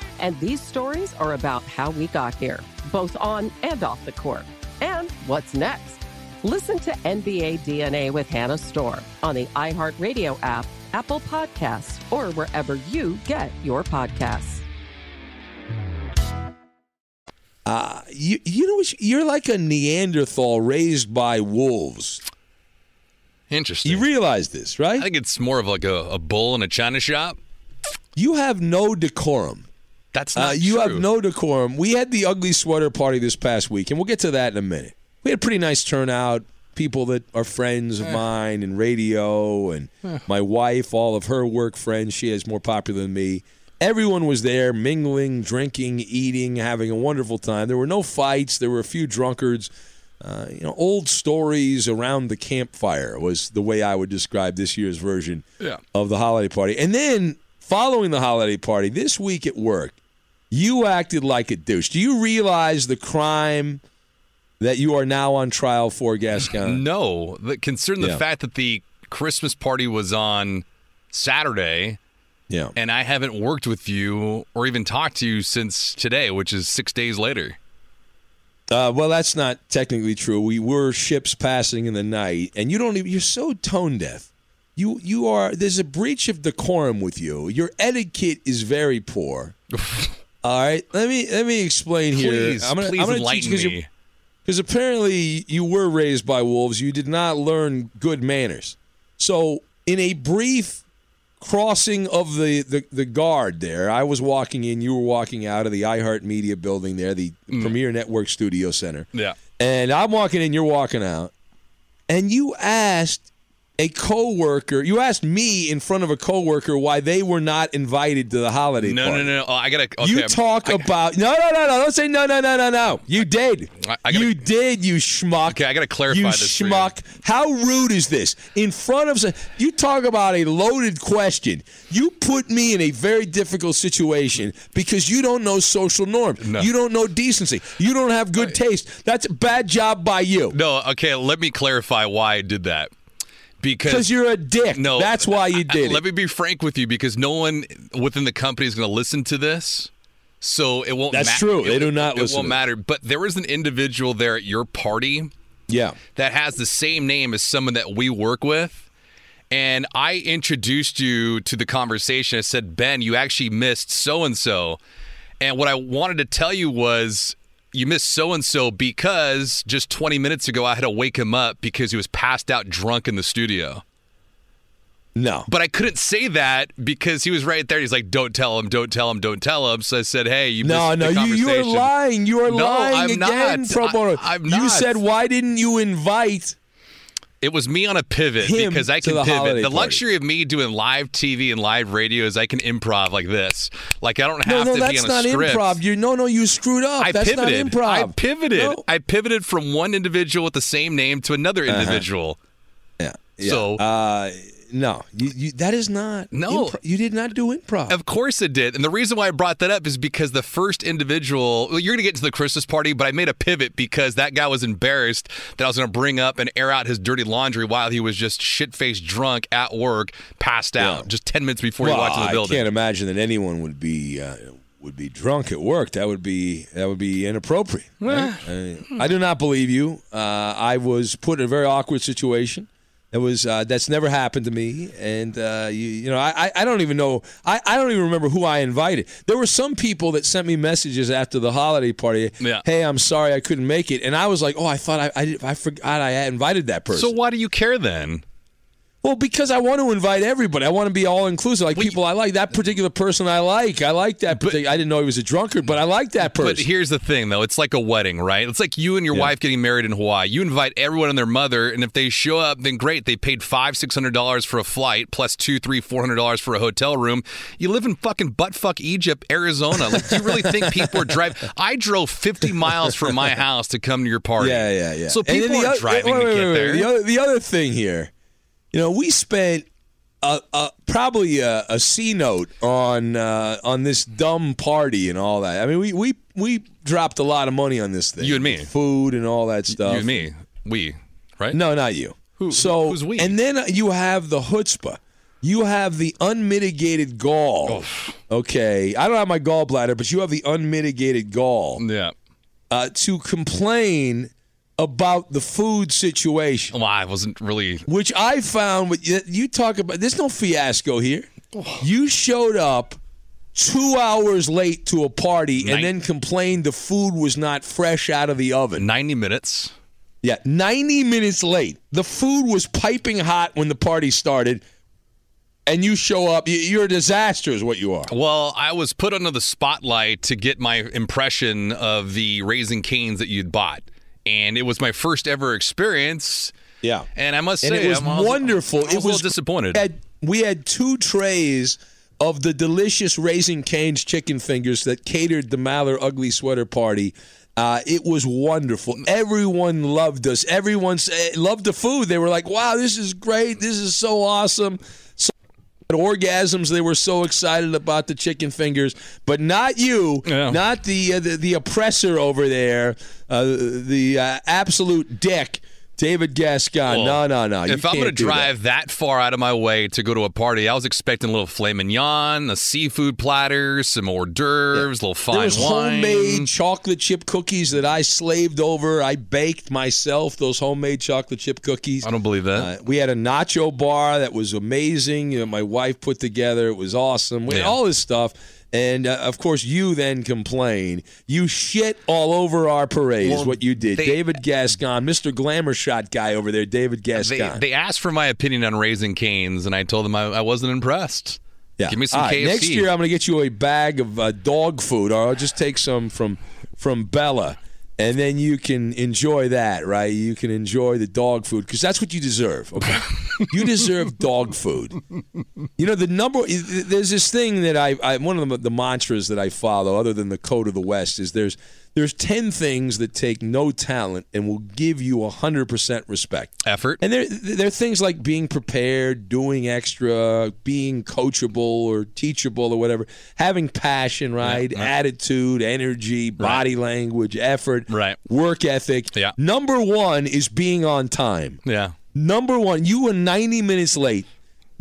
D: And these stories are about how we got here, both on and off the court. And what's next? Listen to NBA DNA with Hannah Storm on the iHeartRadio app, Apple Podcasts, or wherever you get your podcasts.
A: Uh, you, you know, you're like a Neanderthal raised by wolves.
B: Interesting.
A: You realize this, right?
B: I think it's more of like a, a bull in a china shop.
A: You have no decorum.
B: That's not
A: Uh, you
B: true.
A: have no decorum. We had the ugly sweater party this past week, and we'll get to that in a minute. We had a pretty nice turnout. People that are friends of mine in radio, and my wife, all of her work friends. She is more popular than me. Everyone was there, mingling, drinking, eating, having a wonderful time. There were no fights. There were a few drunkards. Uh, you know, old stories around the campfire was the way I would describe this year's version
B: Yeah.
A: of the holiday party. And then following the holiday party, this week at work, you acted like a douche. Do you realize the crime that you are now on trial for, Gascon? [laughs]
B: No, the, considering the fact that the Christmas party was on Saturday,
A: yeah,
B: and I haven't worked with you or even talked to you since today, which is six days later.
A: Uh, well, that's not technically true. We were ships passing in the night, and you don't even. You're so tone deaf. You you are. There's a breach of decorum with you. Your etiquette is very poor. [laughs] All right, let me let me explain here.
B: Please,
A: I'm gonna,
B: please
A: I'm gonna
B: enlighten
A: teach,
B: me.
A: Because apparently you were raised by wolves. You did not learn good manners. So in a brief crossing of the, the, the guard there, I was walking in, you were walking out of the iHeartMedia building there, the mm. Premier Network Studio Center.
B: Yeah.
A: And I'm walking in, you're walking out. And you asked a coworker. You asked me in front of a coworker why they were not invited to the holiday
B: No,
A: party.
B: no, no. Oh, I gotta. Okay,
A: you talk about no, no, no, no. Don't say no, no, no, no, no. You did.
B: I- I gotta-
A: you did. You schmuck.
B: Okay, I gotta clarify
A: You
B: this for you.
A: schmuck. How rude is this? In front of you talk about a loaded question. You put me in a very difficult situation because you don't know social norms.
B: No.
A: You don't know decency. You don't have good taste. That's a bad job by you.
B: No, okay. Let me clarify why I did that. Because
A: you're a dick.
B: no,
A: that's why you did
B: Let
A: it.
B: me be frank with you, because no one within the company is going to listen to this, so it won't.
A: That's
B: ma-
A: true.
B: It,
A: They do not
B: It
A: listen
B: won't
A: to it.
B: matter. But there was an individual there at your party
A: Yeah.
B: that has the same name as someone that we work with. And I introduced you to the conversation. I said, Ben, you actually missed so and so. And what I wanted to tell you was, you missed so and so because just 20 minutes ago I had to wake him up because he was passed out drunk in the studio.
A: No.
B: But I couldn't say that because he was right there. He's like, "Don't tell him, don't tell him, don't tell him." So I said, "Hey, you
A: No, no, you, you are lying. You are
B: No,
A: lying
B: I'm
A: again,
B: not.
A: pro bono.
B: I- I'm
A: You said, why didn't you invite?
B: It was me on a pivot
A: Him
B: because I can
A: the
B: pivot. The
A: party.
B: luxury of me doing live TV and live radio is I can improv like this. Like I don't have
A: no,
B: to be on a
A: not
B: script.
A: improv. You no, no, you screwed up.
B: I
A: that's
B: pivoted.
A: not
B: I
A: improv.
B: pivoted.
A: No.
B: I pivoted from one individual with the same name to another
A: Uh-huh.
B: individual.
A: Yeah. yeah.
B: So-
A: uh, no, you, you, that is not.
B: No.
A: impro- you did not do improv.
B: Of course it did. And the reason why I brought that up is because the first individual, well, you're going to get to the Christmas party, but I made a pivot because that guy was embarrassed that I was going to bring up and air out his dirty laundry while he was just shit faced drunk at work, passed out,
A: Yeah.
B: just 10 minutes before
A: well,
B: he walked in the
A: I can't imagine that anyone would be uh, would be drunk at work. That would be that would be inappropriate. right? I, I do not believe you. Uh, I was put in a very awkward situation. It was uh, that's never happened to me, and uh, you, you know I, I- don't even know I, I don't even remember who I invited. There were some people that sent me messages after the holiday party.
B: Yeah.
A: Hey, I'm sorry I couldn't make it, and I was like, oh, I thought I I, I forgot I invited that person.
B: So why do you care then?
A: Well, because I want to invite everybody. I want to be all inclusive. Like people I like. That uh, particular person I like. I like that. Partic- I didn't know he was a drunkard, but I like that person.
B: But here's the thing, though. It's like a wedding, right? It's like you and your
A: Yeah.
B: wife getting married in Hawaii. You invite everyone and their mother, and if they show up, then great. They paid five, six hundred dollars for a flight, plus two, three, four hundred dollars for a hotel room. You live in fucking buttfuck Egypt, Arizona. Like, do you really think people are driving? [laughs] I drove fifty miles from my house to come to your party.
A: yeah, yeah, yeah.
B: So people are driving
A: wait,
B: to
A: wait,
B: get there.
A: The other, the other thing here, you know, we spent a, a, probably a, a C note on uh, on this dumb party and all that. I mean, we we we dropped a lot of money on this thing.
B: You and me.
A: food and all that stuff.
B: you and me, we, right?
A: No, not you.
B: Who-
A: So,
B: who's we?
A: And then you have the chutzpah. You have the unmitigated gall. Okay, I don't have my gallbladder, but you have the unmitigated gall
B: Yeah.
A: uh, to complain about the food situation,
B: Well, I wasn't really.
A: which I found. You, talk about, there's no fiasco here. You showed up two hours late to a party and then complained the food was not fresh out of the oven.
B: 90 minutes.
A: Yeah, 90 minutes late. The food was piping hot when the party started, and you show up. you- You're a disaster, is what you are.
B: Well, I was put under the spotlight to get my impression of the Raising Cane's that you'd bought. And it was my first ever experience.
A: Yeah.
B: And I must
A: And
B: say,
A: it was
B: I'm- I was-
A: wonderful.
B: I was
A: it was
B: disappointed.
A: We had, we had two trays of the delicious Raising Cane's chicken fingers that catered the Maller Ugly Sweater Party. Uh, it was wonderful. Everyone loved us. Everyone eh, loved the food. They were like, "Wow, this is great. This is so awesome." Orgasms. They were so excited about the chicken fingers, but not you,
B: Yeah.
A: not the, uh, the the oppressor over there, uh, the uh, absolute dick, David Gascon.
B: Well,
A: no, no, no.
B: If I'm going to
A: do that.
B: drive that. far out of my way to go to a party, I was expecting a little filet mignon, a seafood platter, some hors d'oeuvres, a little fine
A: There was
B: wine.
A: homemade chocolate chip cookies that I slaved over. I baked myself those homemade chocolate chip cookies.
B: I don't believe that.
A: Uh, we had a nacho bar that was amazing. You know, my wife put together. It was awesome. We had all this stuff. And uh, of course, you then complain. You shit all over our parade, is what you did.
B: they-
A: David Gascon, Mr. Glamour Shot guy over there, David Gascon.
B: they asked for my opinion on Raising Cane's, and I told them I, I wasn't impressed.
A: Yeah.
B: Give me some
A: right,
B: KFC.
A: Next year, I'm going to get you a bag of uh, dog food, or I'll just take some from from Bella. And then you can enjoy that, right? You can enjoy the dog food because that's what you deserve. Okay, [laughs] you deserve dog food. You know the number. There's this thing that I, I one of the, the mantras that I follow, other than the code of the West, is there's there's 10 things that take no talent and will give you 100% respect.
B: Effort.
A: And they're, they're things like being prepared, doing extra, being coachable or teachable or whatever, having passion, right?
B: Yeah, right.
A: Attitude, energy, body language, effort,
B: Right.
A: work ethic.
B: Yeah.
A: Number one is being on time.
B: Yeah.
A: Number one, you were 90 minutes late.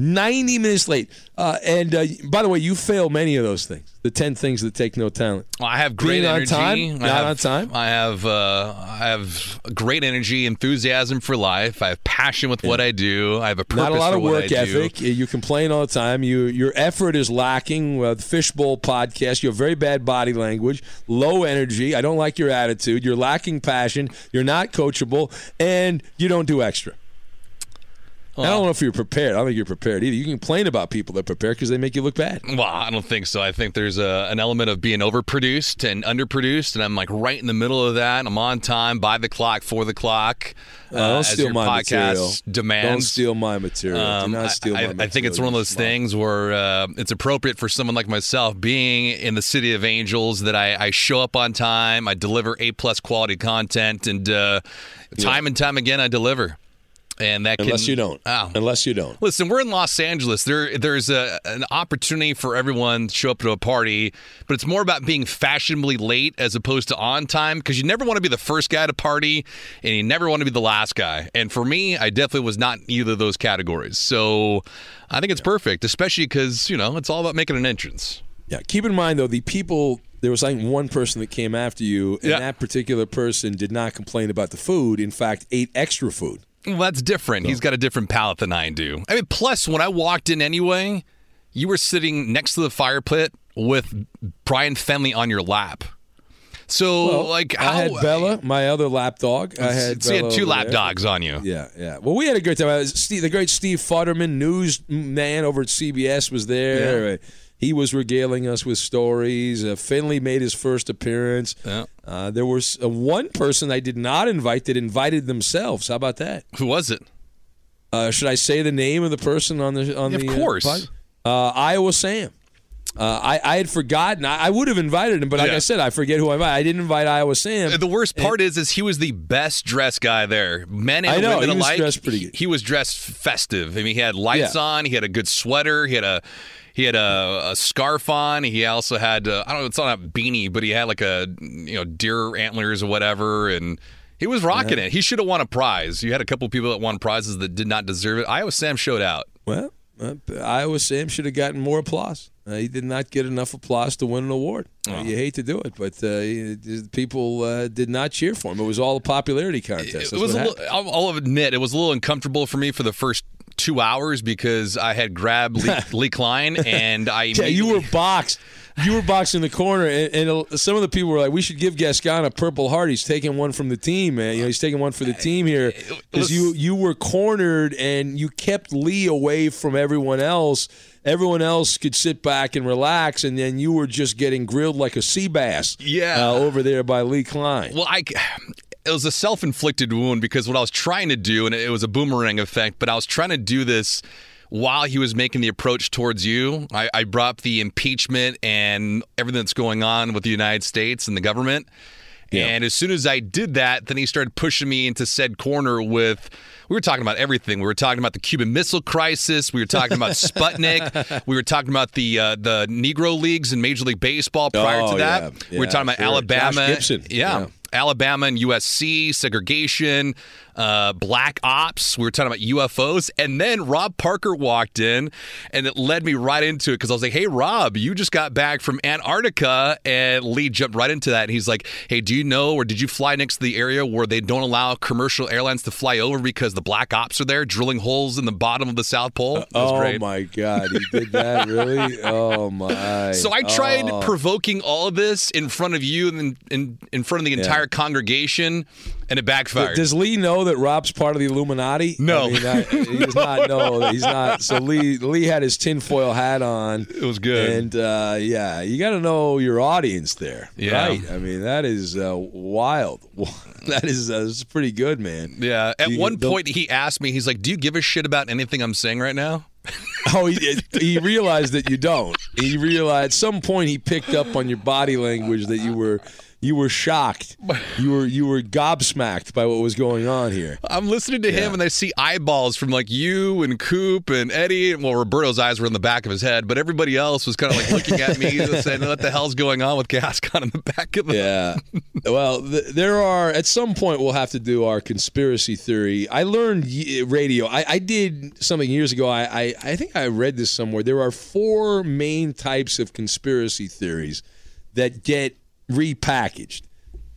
A: 90 minutes late. Uh, and uh, by the way, you fail many of those things. The 10 things that take no talent.
B: Well, I have great
A: Being on
B: energy.
A: time, not
B: have,
A: on time.
B: I have uh, I have great energy, enthusiasm for life. I have passion with what I do. I have a purpose
A: Not a lot of work ethic. You complain all the time. You your effort is lacking. With Fishbowl podcast, you have very bad body language, low energy. I don't like your attitude. You're lacking passion. You're not coachable, and you don't do extra. I don't know if you're prepared. I don't think you're prepared either. You can complain about people that prepare because they make you look bad.
B: Well, I don't think so. I think there's a, an element of being overproduced and underproduced, and I'm like right in the middle of that. I'm on time, by the clock, for the clock.
A: Uh, don't
B: as
A: steal
B: your
A: my
B: podcast
A: material.
B: demands.
A: Don't steal my material.
B: Um,
A: Do not steal
B: I,
A: my
B: I-
A: material.
B: I think it's one of those things where uh, it's appropriate for someone like myself, being in the city of angels, that I, I show up on time, I deliver a plus quality content, and uh, time and time again I deliver. And that
A: Unless
B: can,
A: you don't.
B: Oh.
A: Unless you don't.
B: Listen, we're in Los Angeles. There, there's a, an opportunity for everyone to show up to a party, but it's more about being fashionably late as opposed to on time because you never want to be the first guy to party and you never want to be the last guy. And for me, I definitely was not in either of those categories. So I think it's perfect, especially because, you know, it's all about making an entrance.
A: Yeah. Keep in mind though, the people there was like one person that came after you, and
B: Yeah.
A: that particular person did not complain about the food. In fact, ate extra food.
B: Well, that's different. He's got a different palate than I do. I mean, plus, when I walked in anyway, you were sitting next to the fire pit with Brian Fenley on your lap. So,
A: Well,
B: like, how,
A: I had Bella, my other lap dog. I had
B: so you had two lap
A: there.
B: dogs on you.
A: Yeah, yeah. Well, we had a great time. Uh, Steve, the great Steve Futterman, newsman over at CBS, was there.
B: Yeah.
A: He was regaling us with stories. Uh, Finley made his first appearance.
B: Yeah.
A: Uh, there was uh, one person I did not invite that invited themselves. How about that?
B: Who was it?
A: Uh, should I say the name of the person on the on
B: Yeah, of
A: the? uh,
B: course.
A: Uh, Iowa Sam. Uh, I, I had forgotten. I, I would have invited him, but like
B: Yeah.
A: I said, I forget who I invited. I didn't invite Iowa Sam.
B: The worst part is, is he was the best dressed guy there. Men and
A: I know,
B: women
A: he was dressed pretty good.
B: He was dressed festive. I mean, he had lights on. He had a good sweater. He had a he had a, a scarf on. He also had uh, I don't know. It's not a beanie, but he had like a you know deer antlers or whatever, and he was rocking it. He should have won a prize. You had a couple people that won prizes that did not deserve it. Iowa Sam showed out.
A: Well, uh, Iowa Sam should have gotten more applause. Uh, he did not get enough applause to win an award. Uh,
B: Oh.
A: you hate to do it, but uh, people uh, did not cheer for him. It was all a popularity contest. That's
B: it was a little, I'll, I'll admit it was a little uncomfortable for me for the first two hours because I had grabbed Lee, [laughs] Lee Klein and I
A: Yeah, you were boxed. You were boxed in the corner, and, and uh, some of the people were like, "We should give Gascon a Purple Heart. He's taking one from the team, man. You know, he's taking one for the team here because you you were cornered and you kept Lee away from everyone else. Everyone else could sit back and relax, and then you were just getting grilled like a sea bass.
B: Yeah.
A: uh, over there by Lee Klein.
B: Well, I it was a self-inflicted wound because what I was trying to do, and it was a boomerang effect, but I was trying to do this while he was making the approach towards you. I, I brought up the impeachment and everything that's going on with the United States and the government. And as soon as I did that, then he started pushing me into said corner with. We were talking about everything. We were talking about the Cuban Missile Crisis. We were talking about [laughs] Sputnik. we were talking about the uh, the Negro leagues and Major League Baseball prior
A: Oh,
B: to that.
A: yeah,
B: we were talking about
A: sure.
B: Alabama. Yeah.
A: Yeah.
B: Alabama and USC, segregation, uh, black ops. We were talking about UFOs. And then Rob Parker walked in and it led me right into it because I was like, hey, Rob, you just got back from Antarctica. And Lee jumped right into that. And he's like, hey, do you know or did you fly next to the area where they don't allow commercial airlines to fly over because the black ops are there drilling holes in the bottom of the South Pole?
A: Oh
B: great.
A: my God, he did that [laughs] really? Oh my!
B: So I tried
A: Oh.
B: provoking all of this in front of you and in, in front of the entire congregation, and it backfired.
A: Does Lee know that Rob's part of the Illuminati?
B: No.
A: I mean, I, [laughs] he does not know that he's not. So Lee Lee had his tinfoil hat on.
B: It was good.
A: And uh, yeah, you got to know your audience there.
B: Yeah.
A: Right. I mean, that is uh, wild. [laughs] That is uh, pretty good, man.
B: yeah. At
A: You-
B: one point, he asked me, he's like, "Do you give a shit about anything I'm saying right now?" [laughs]
A: Oh, he, he realized that you don't. He realized at some point he picked up on your body language that you were you were shocked. [laughs] You were you were gobsmacked by what was going on here.
B: I'm listening to him, and I see eyeballs from like you and Coop and Eddie. Well, Roberto's eyes were in the back of his head, but everybody else was kind of like [laughs] looking at me, and saying, "What the hell's going on with Gascon in the back of the?"
A: Yeah. Well, th- there are at some point we'll have to do our conspiracy theory. I learned y- radio. I, I did something years ago. I, I I think I read this somewhere. There are four main types of conspiracy theories that get repackaged.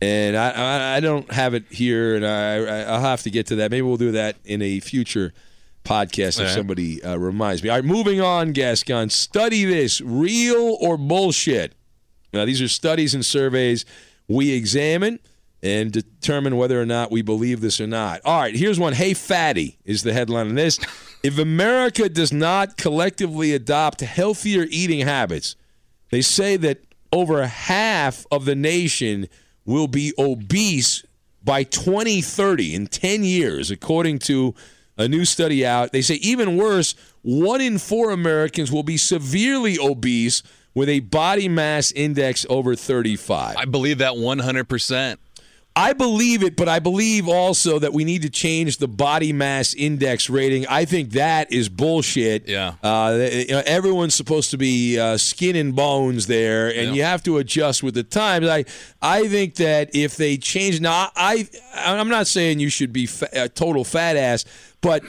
A: And I, I, I don't have it here, and I, I, I'll have to get to that. Maybe we'll do that in a future podcast if
B: right.
A: somebody uh, reminds me. All right, moving on, Gascon. Study this real or bullshit? Now, these are studies and surveys we examine and determine whether or not we believe this or not. All right, here's one. Hey, fatty is the headline on this. [laughs] If America does not collectively adopt healthier eating habits, they say that over half of the nation will be obese by 2030 in 10 years, according to a new study out. They say even worse, one in four Americans will be severely obese with a body mass index over 35.
B: I believe that 100.
A: I believe it, but I believe also that we need to change the body mass index rating. I think that is bullshit.
B: Yeah.
A: Uh, everyone's supposed to be uh, skin and bones there, and
B: Yeah.
A: you have to adjust with the times. I I think that if they change, now I I'm not saying you should be fa- a total fat ass, but.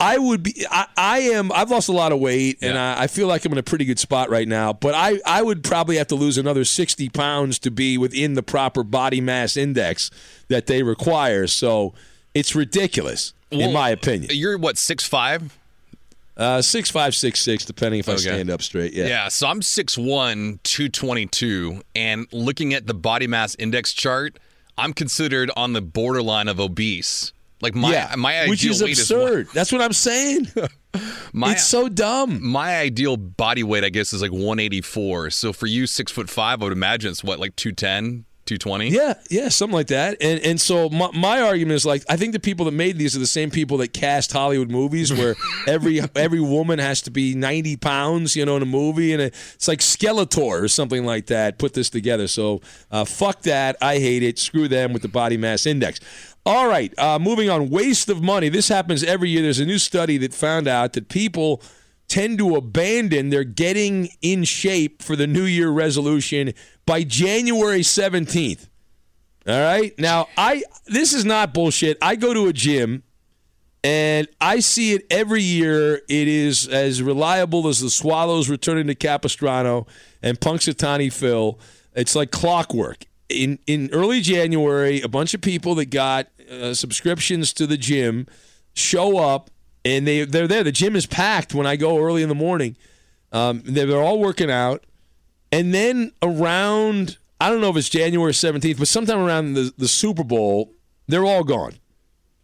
A: I would be. I, I am. I've lost a lot of weight, and I, I feel like I'm in a pretty good spot right now. But I, I would probably have to lose another 60 pounds to be within the proper body mass index that they require. So it's ridiculous, in my opinion.
B: You're what six five?
A: Uh, six five, six six, depending if I stand up straight. Yeah.
B: Yeah, so I'm 6'1", 222, and looking at the body mass index chart, I'm considered on the borderline of obese. Like my
A: yeah,
B: my ideal
A: which is
B: weight
A: absurd. That's what I'm saying. [laughs]
B: my
A: it's so dumb.
B: my ideal body weight, I guess, is like 184. So for you, six foot five, I would imagine it's what like 210, 220.
A: Yeah, yeah, something like that. And and so my, my argument is like I think the people that made these are the same people that cast Hollywood movies where [laughs] every every woman has to be 90 pounds, you know, in a movie, and it's like Skeletor or something like that. Put this together. So uh, fuck that. I hate it. Screw them with the body mass index. All right, uh, moving on. Waste of money. This happens every year. There's a new study that found out that people tend to abandon their getting in shape for the New Year resolution by January 17th. All right. Now, I this is not bullshit. I go to a gym and I see it every year. It is as reliable as the Swallows returning to Capistrano and Punxsutawney Phil. It's like clockwork. In in early January, a bunch of people that got uh, subscriptions to the gym show up and they they're there. The gym is packed when I go early in the morning. Um, they're, all working out, and then around I don't know if it's January seventeenth, but sometime around the, the Super Bowl, they're all gone.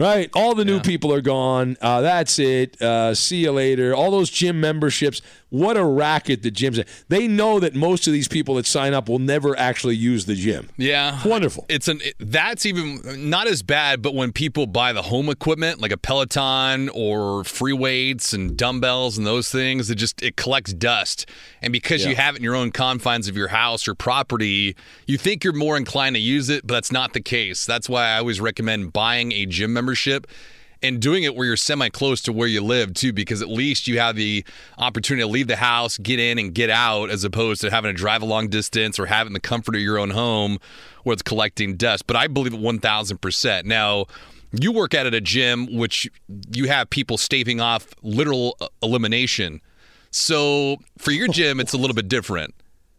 A: Right, all the new people are gone. Uh, that's it. Uh, see you later. All those gym memberships. What a racket the gyms. They know that most of these people that sign up will never actually use the gym.
B: Yeah,
A: wonderful.
B: It's an it, that's even not as bad, but when people buy the home equipment like a Peloton or free weights and dumbbells and those things, it just it collects dust. And because you have it in your own confines of your house or property, you think you're more inclined to use it, but that's not the case. That's why I always recommend buying a gym membership and doing it where you're semi close to where you live too, because at least you have the opportunity to leave the house, get in and get out, as opposed to having to drive a long distance or having the comfort of your own home where it's collecting dust. But I believe it 1000%. Now, you work out at a gym, which you have people staving off literal uh, elimination. So for your gym, it's a little bit different.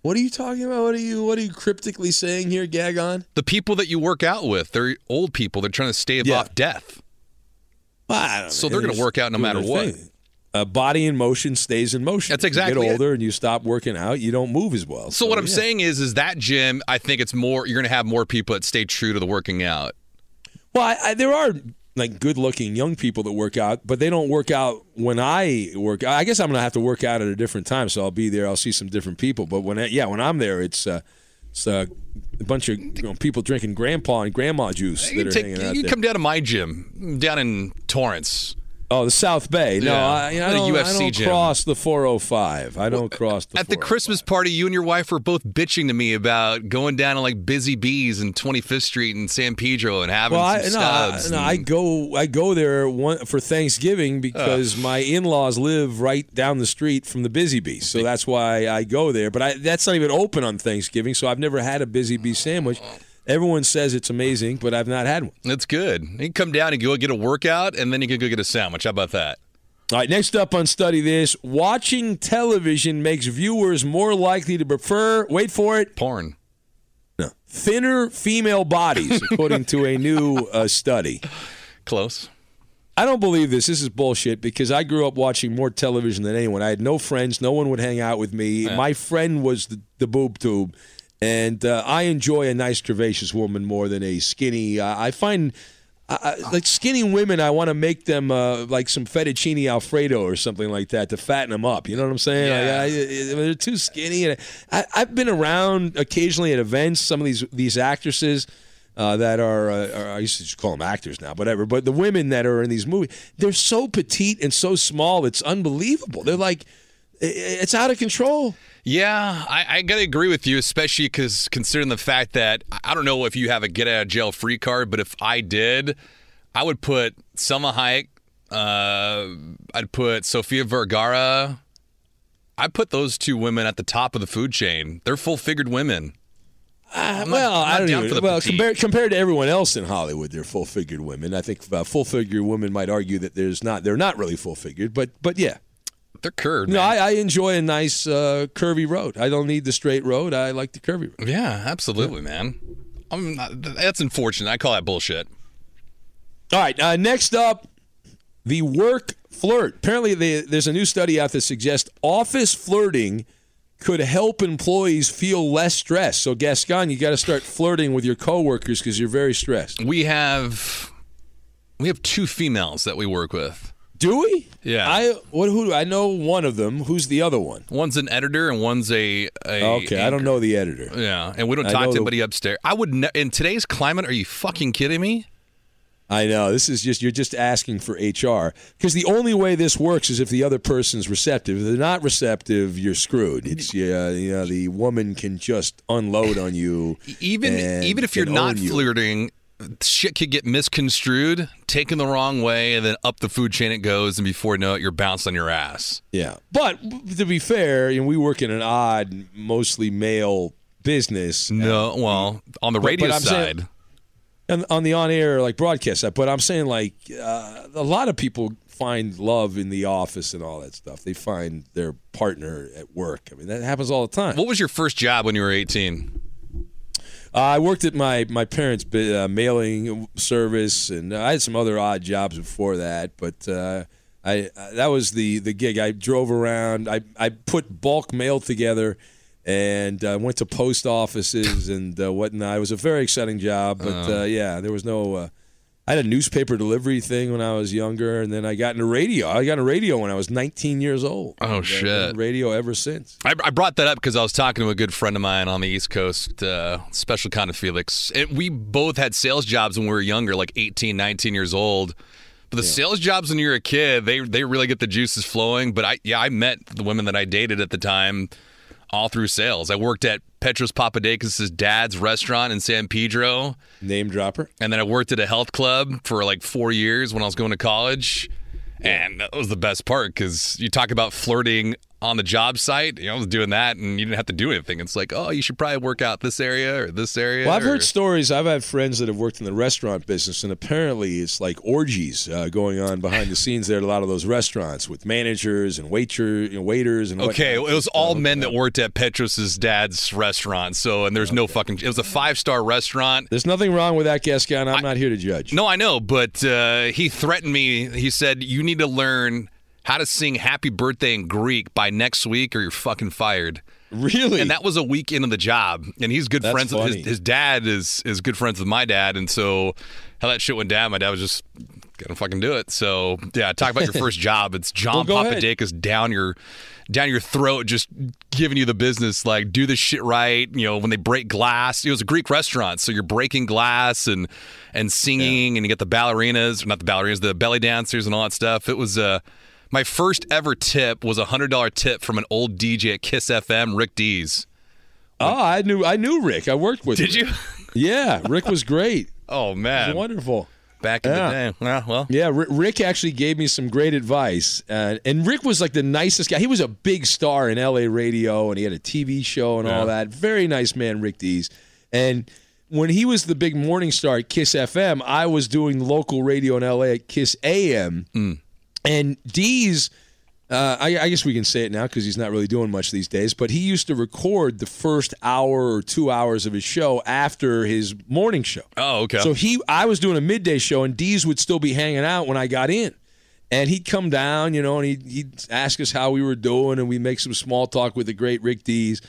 A: What are you talking about? What are you What are you cryptically saying here, Gascon?
B: The people that you work out with, they're old people. They're trying to stave
A: Yeah.
B: off death.
A: Well,
B: So they're going to work out no matter what.
A: thing. Uh, body in motion stays in motion.
B: That's exactly
A: You get older and you stop working out, you don't move as well.
B: So what I'm
A: yeah.
B: saying is, is that gym? I think it's more. You're going to have more people that stay true to the working out.
A: Well, I, I, there are like good-looking young people that work out, but they don't work out when I work. I guess I'm gonna have to work out at a different time, so I'll be there. I'll see some different people. But when I, yeah, when I'm there, it's uh, it's uh, a bunch of you know, people drinking grandpa and grandma juice
B: You,
A: that are
B: take,
A: hanging out
B: you come down to my gym down in Torrance.
A: Oh, the South Bay. No,
B: Yeah.
A: I, you know, I don't, oh
B: I
A: don't cross the 405. I don't cross the.
B: At the oh Christmas party, you and your wife were both bitching to me about going down to like Busy Bees and 25th Street and San Pedro and having
A: Well,
B: some
A: I, no, I,
B: stubs.
A: no,
B: and-
A: I go I go there one, for Thanksgiving because my in-laws live right down the street from the Busy Bees. so that's why I go there. But I, that's not even open on Thanksgiving, so I've never had a Busy Bee sandwich. Oh. Everyone says it's amazing, but I've not had one.
B: That's good. You can come down and go get a workout, and then you can go get a sandwich. How about that?
A: All right, next up on Study This, watching television makes viewers more likely to prefer, wait for it,
B: porn.
A: No, thinner female bodies, [laughs] according to a new uh, study.
B: Close.
A: I don't believe this. This is bullshit because I grew up watching more television than anyone. I had no friends. No one would hang out with me. My friend was the, the boob tube. And uh, I enjoy a nice, curvaceous woman more than a skinny. Uh, I find. I, I- like skinny women, I want to make them uh, like some fettuccine alfredo or something like that to fatten them up. You know what I'm saying?
B: Yeah.
A: Like, I- they're too skinny. And I, I've been around occasionally at events. Some of these these actresses uh, that are, uh, are I used to just call them actors now, whatever. But the women that are in these movies, they're so petite and so small. It's unbelievable. They're like, it's out of control.
B: Yeah, I, I got to agree with you, especially because considering the fact that I don't know if you have a get out of jail free card, but if I did, I would put Salma Hayek, uh, I'd put Sofia Vergara. I'd put those two women at the top of the food chain. They're full figured women. Not-
A: well,
B: not
A: I don't
B: down
A: even, well compared compared to everyone else in Hollywood, they're full figured women. I think uh, full figured women might argue that there's not they're not really full figured, but but yeah,
B: they're curved.
A: No, I, I enjoy a nice uh, curvy road. I don't need the straight road. I like the curvy road.
B: Yeah, absolutely, man. I'm not, that's unfortunate. I call that bullshit.
A: All right, uh, next up, the work flirt. Apparently, the, there's a new study out that suggests office flirting could help employees feel less stressed. So, Gascon, you got to start flirting with your coworkers because you're very stressed.
B: We have we have two females that we work with.
A: Do we?
B: Yeah.
A: I what? Who? I know one of them. Who's the other one?
B: One's an editor and one's a, a
A: Okay, I don't know the editor.
B: Yeah, and we don't
A: I
B: talk to
A: the-
B: anybody upstairs. I would ne- in today's climate. Are you fucking kidding me?
A: I know this is just you're just asking for HR because the only way this works is if the other person's receptive. If they're not receptive, you're screwed. It's yeah, you know the woman can just unload on you.
B: Even even if you're not
A: you.
B: Flirting, shit could get misconstrued, taken the wrong way, and then up the food chain it goes, and before you know it, you're bounced on your ass.
A: Yeah, but to be fair, you know, we work in an odd, mostly male business.
B: No, well, on the radio
A: but I'm saying-
B: side,
A: and on the on-air like broadcast side. But I'm saying like uh, a lot of people find love in the office and all that stuff. They find their partner at work. I mean that happens all the time.
B: what was your first job when you were 18?
A: Uh, I worked at my my parents' uh, mailing service, and I had some other odd jobs before that. But uh, I uh, that was the the gig. I drove around. I I put bulk mail together, and uh, went to post offices and uh, whatnot. It was a very exciting job. But
B: Oh.
A: uh, yeah, there was no. I had a newspaper delivery thing when I was younger, and then I got into radio. I got into radio when I was 19 years old.
B: Oh
A: And I've been
B: shit!
A: radio ever since.
B: I, I brought that up because I was talking to a good friend of mine on the East Coast, uh, special kind of Felix. And we both had sales jobs when we were younger, like 18, 19 years old. But the sales jobs when you're a kid, they they really get the juices flowing. But I yeah, I met the women that I dated at the time all through sales. I worked at Petros Papadakis' dad's restaurant in San Pedro.
A: Name dropper.
B: And then I worked at a health club for like four years when I was going to college. And that was the best part because you talk about flirting on the job site. You know, I was doing that and you didn't have to do anything. It's like, oh, you should probably work out this area or this area.
A: Well, I've
B: or-
A: heard stories. I've had friends that have worked in the restaurant business, and apparently it's like orgies uh, going on behind the scenes there at a lot of those restaurants with managers and waiter, you know, waiters and
B: Okay,
A: whatnot.
B: it was all men that worked at Petros's dad's restaurant. So, and there's no fucking. It was a five star restaurant.
A: There's nothing wrong with that, Gascon. I'm not here to judge.
B: No, I know, but uh, he threatened me. He said, "You need to learn how to sing Happy Birthday in Greek by next week, or you're fucking fired."
A: Really?
B: And that was a week into the job. And he's good
A: That's
B: friends with his, his dad is is good friends with my dad. And so how that shit went down, my dad was just gonna fucking do it. So yeah, talk about your [laughs] first job. It's John
A: Well.
B: Papadakis down your down your throat, just giving you the business, like do this shit right. You know, when they break glass, it was a Greek restaurant, so you're breaking glass and and singing, and you get the ballerinas, not the ballerinas, the belly dancers and all that stuff. It was uh my first ever tip was a hundred dollar tip from an old DJ at Kiss FM, Rick Dees.
A: Oh, I knew I knew Rick. I worked with. Him.
B: Did
A: Rick.
B: you?
A: Yeah, Rick was great. [laughs]
B: Oh man,
A: was wonderful.
B: back in
A: Yeah.
B: the day. Yeah, well,
A: Yeah, Ri- Rick actually gave me some great advice, uh, and Rick was like the nicest guy. He was a big star in L.A. radio, and he had a TV show and all that. Very nice man, Rick Dees. And when he was the big morning star at Kiss FM, I was doing local radio in L.A. at Kiss AM, and Dees. Uh, I, I guess we can say it now because he's not really doing much these days. But he used to record the first hour or two hours of his show after his morning show.
B: Oh, okay.
A: So he, I was doing a midday show, and Dees would still be hanging out when I got in, and he'd come down, you know, and he'd, he'd ask us how we were doing, and we'd make some small talk with the great Rick Dees,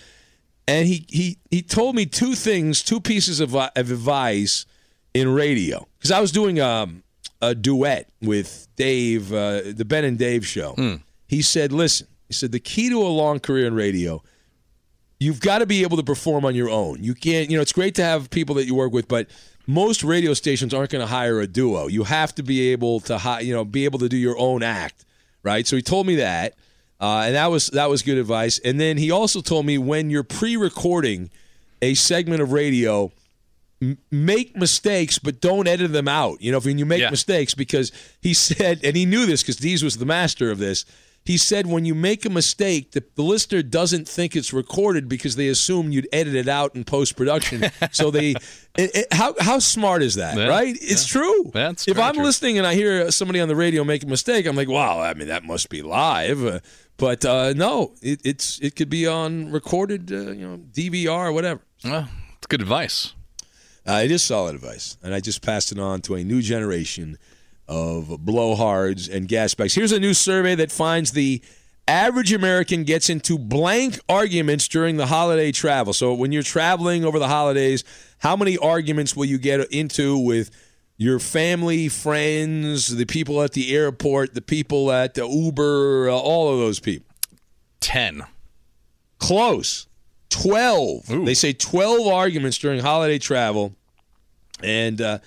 A: and he he he told me two things, two pieces of, of advice in radio because I was doing um, a duet with Dave, uh, the Ben and Dave show. He said, "Listen," he said, "the key to a long career in radio." you've got to be able to perform on your own. You can't, you know, it's great to have people that you work with, but most radio stations aren't going to hire a duo. You have to be able to, hi- you know, be able to do your own act, right? So he told me that, uh, and that was that was good advice. And then he also told me when you're pre-recording a segment of radio, make mistakes, but don't edit them out. You know, when you make
B: Yeah.
A: mistakes, because he said, and he knew this because Dees was the master of this. He said, when you make a mistake, the, the listener doesn't think it's recorded because they assume you'd edit it out in post production. so they, [laughs] it, it- how how smart is that,
B: Yeah,
A: right? It's true.
B: That's
A: if I'm
B: true.
A: listening and I hear somebody on the radio make a mistake, I'm like, wow, I mean that must be live. Uh, but uh, no, it, it's it could be on recorded, uh, you know, DVR or whatever.
B: well, it's good advice.
A: Uh, it is solid advice, and I just passed it on to a new generation of blowhards and gas bags. Here's a new survey that finds the average American gets into blank arguments during the holiday travel. So when you're traveling over the holidays, how many arguments will you get into with your family, friends, the people at the airport, the people at the Uber, uh, all of those people?
B: Ten.
A: Close. 12. They say 12 arguments during holiday travel. And uh,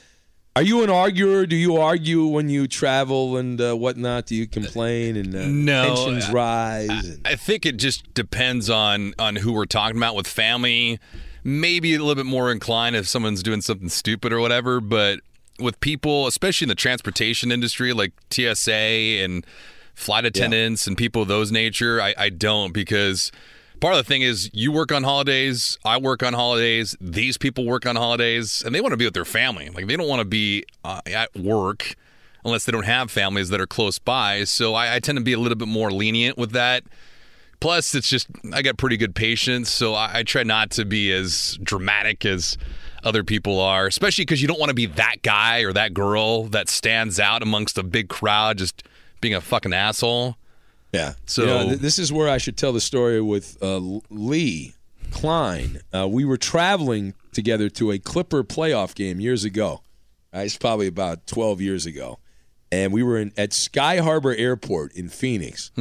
A: are you an arguer? Do you argue when you travel and uh, whatnot? Do you complain and uh,
B: No,
A: tensions
B: I-
A: rise? and-
B: I think it just depends on on who we're talking about with family. Maybe a little bit more inclined if someone's doing something stupid or whatever, but with people, especially in the transportation industry, like TSA and flight attendants and people of those nature, I, I don't because part of the thing is you work on holidays, I work on holidays, these people work on holidays, and they want to be with their family. Like they don't want to be uh, at work unless they don't have families that are close by. So I, I tend to be a little bit more lenient with that. Plus, it's just I got pretty good patience, so I, I try not to be as dramatic as other people are, especially because you don't want to be that guy or that girl that stands out amongst a big crowd, just being a fucking asshole.
A: Yeah.
B: So
A: You know, th- this is where I should tell the story with uh, Lee Klein. Uh, we were traveling together to a Clipper playoff game years ago. Uh, it's probably about 12 years ago. And we were in at Sky Harbor Airport in Phoenix.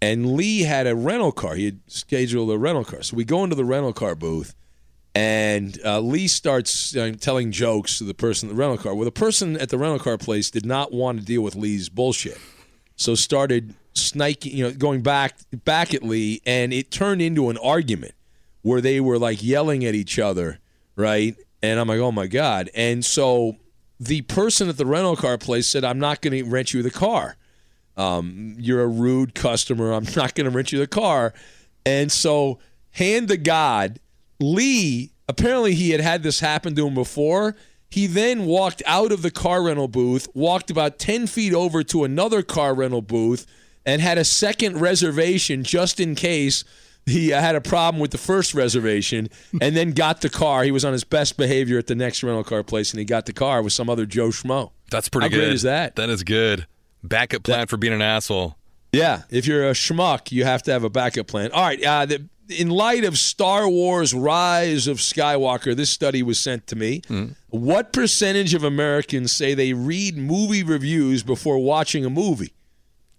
A: And Lee had a rental car. He had scheduled a rental car. So we go into the rental car booth, and uh, Lee starts uh, telling jokes to the person at the rental car. Well, the person at the rental car place did not want to deal with Lee's bullshit so started sniking, you know, going back back at Lee, and it turned into an argument where they were like yelling at each other, right? And I'm like, oh my god! And so the person at the rental car place said, I'm not going to rent you the car. Um, you're a rude customer. I'm [laughs] not going to rent you the car. And so, hand to God, Lee, apparently he had had this happen to him before. He then walked out of the car rental booth, walked about 10 feet over to another car rental booth, and had a second reservation just in case he uh, had a problem with the first reservation, [laughs] and then got the car. He was on his best behavior at the next rental car place, and he got the car with some other Joe Schmo.
B: That's pretty
A: How
B: good.
A: great is that?
B: That is good. Backup plan for being an asshole.
A: Yeah, if you're a schmuck, you have to have a backup plan. All right, uh, the in light of Star Wars Rise of Skywalker, this study was sent to me. What percentage of Americans say they read movie reviews before watching a movie?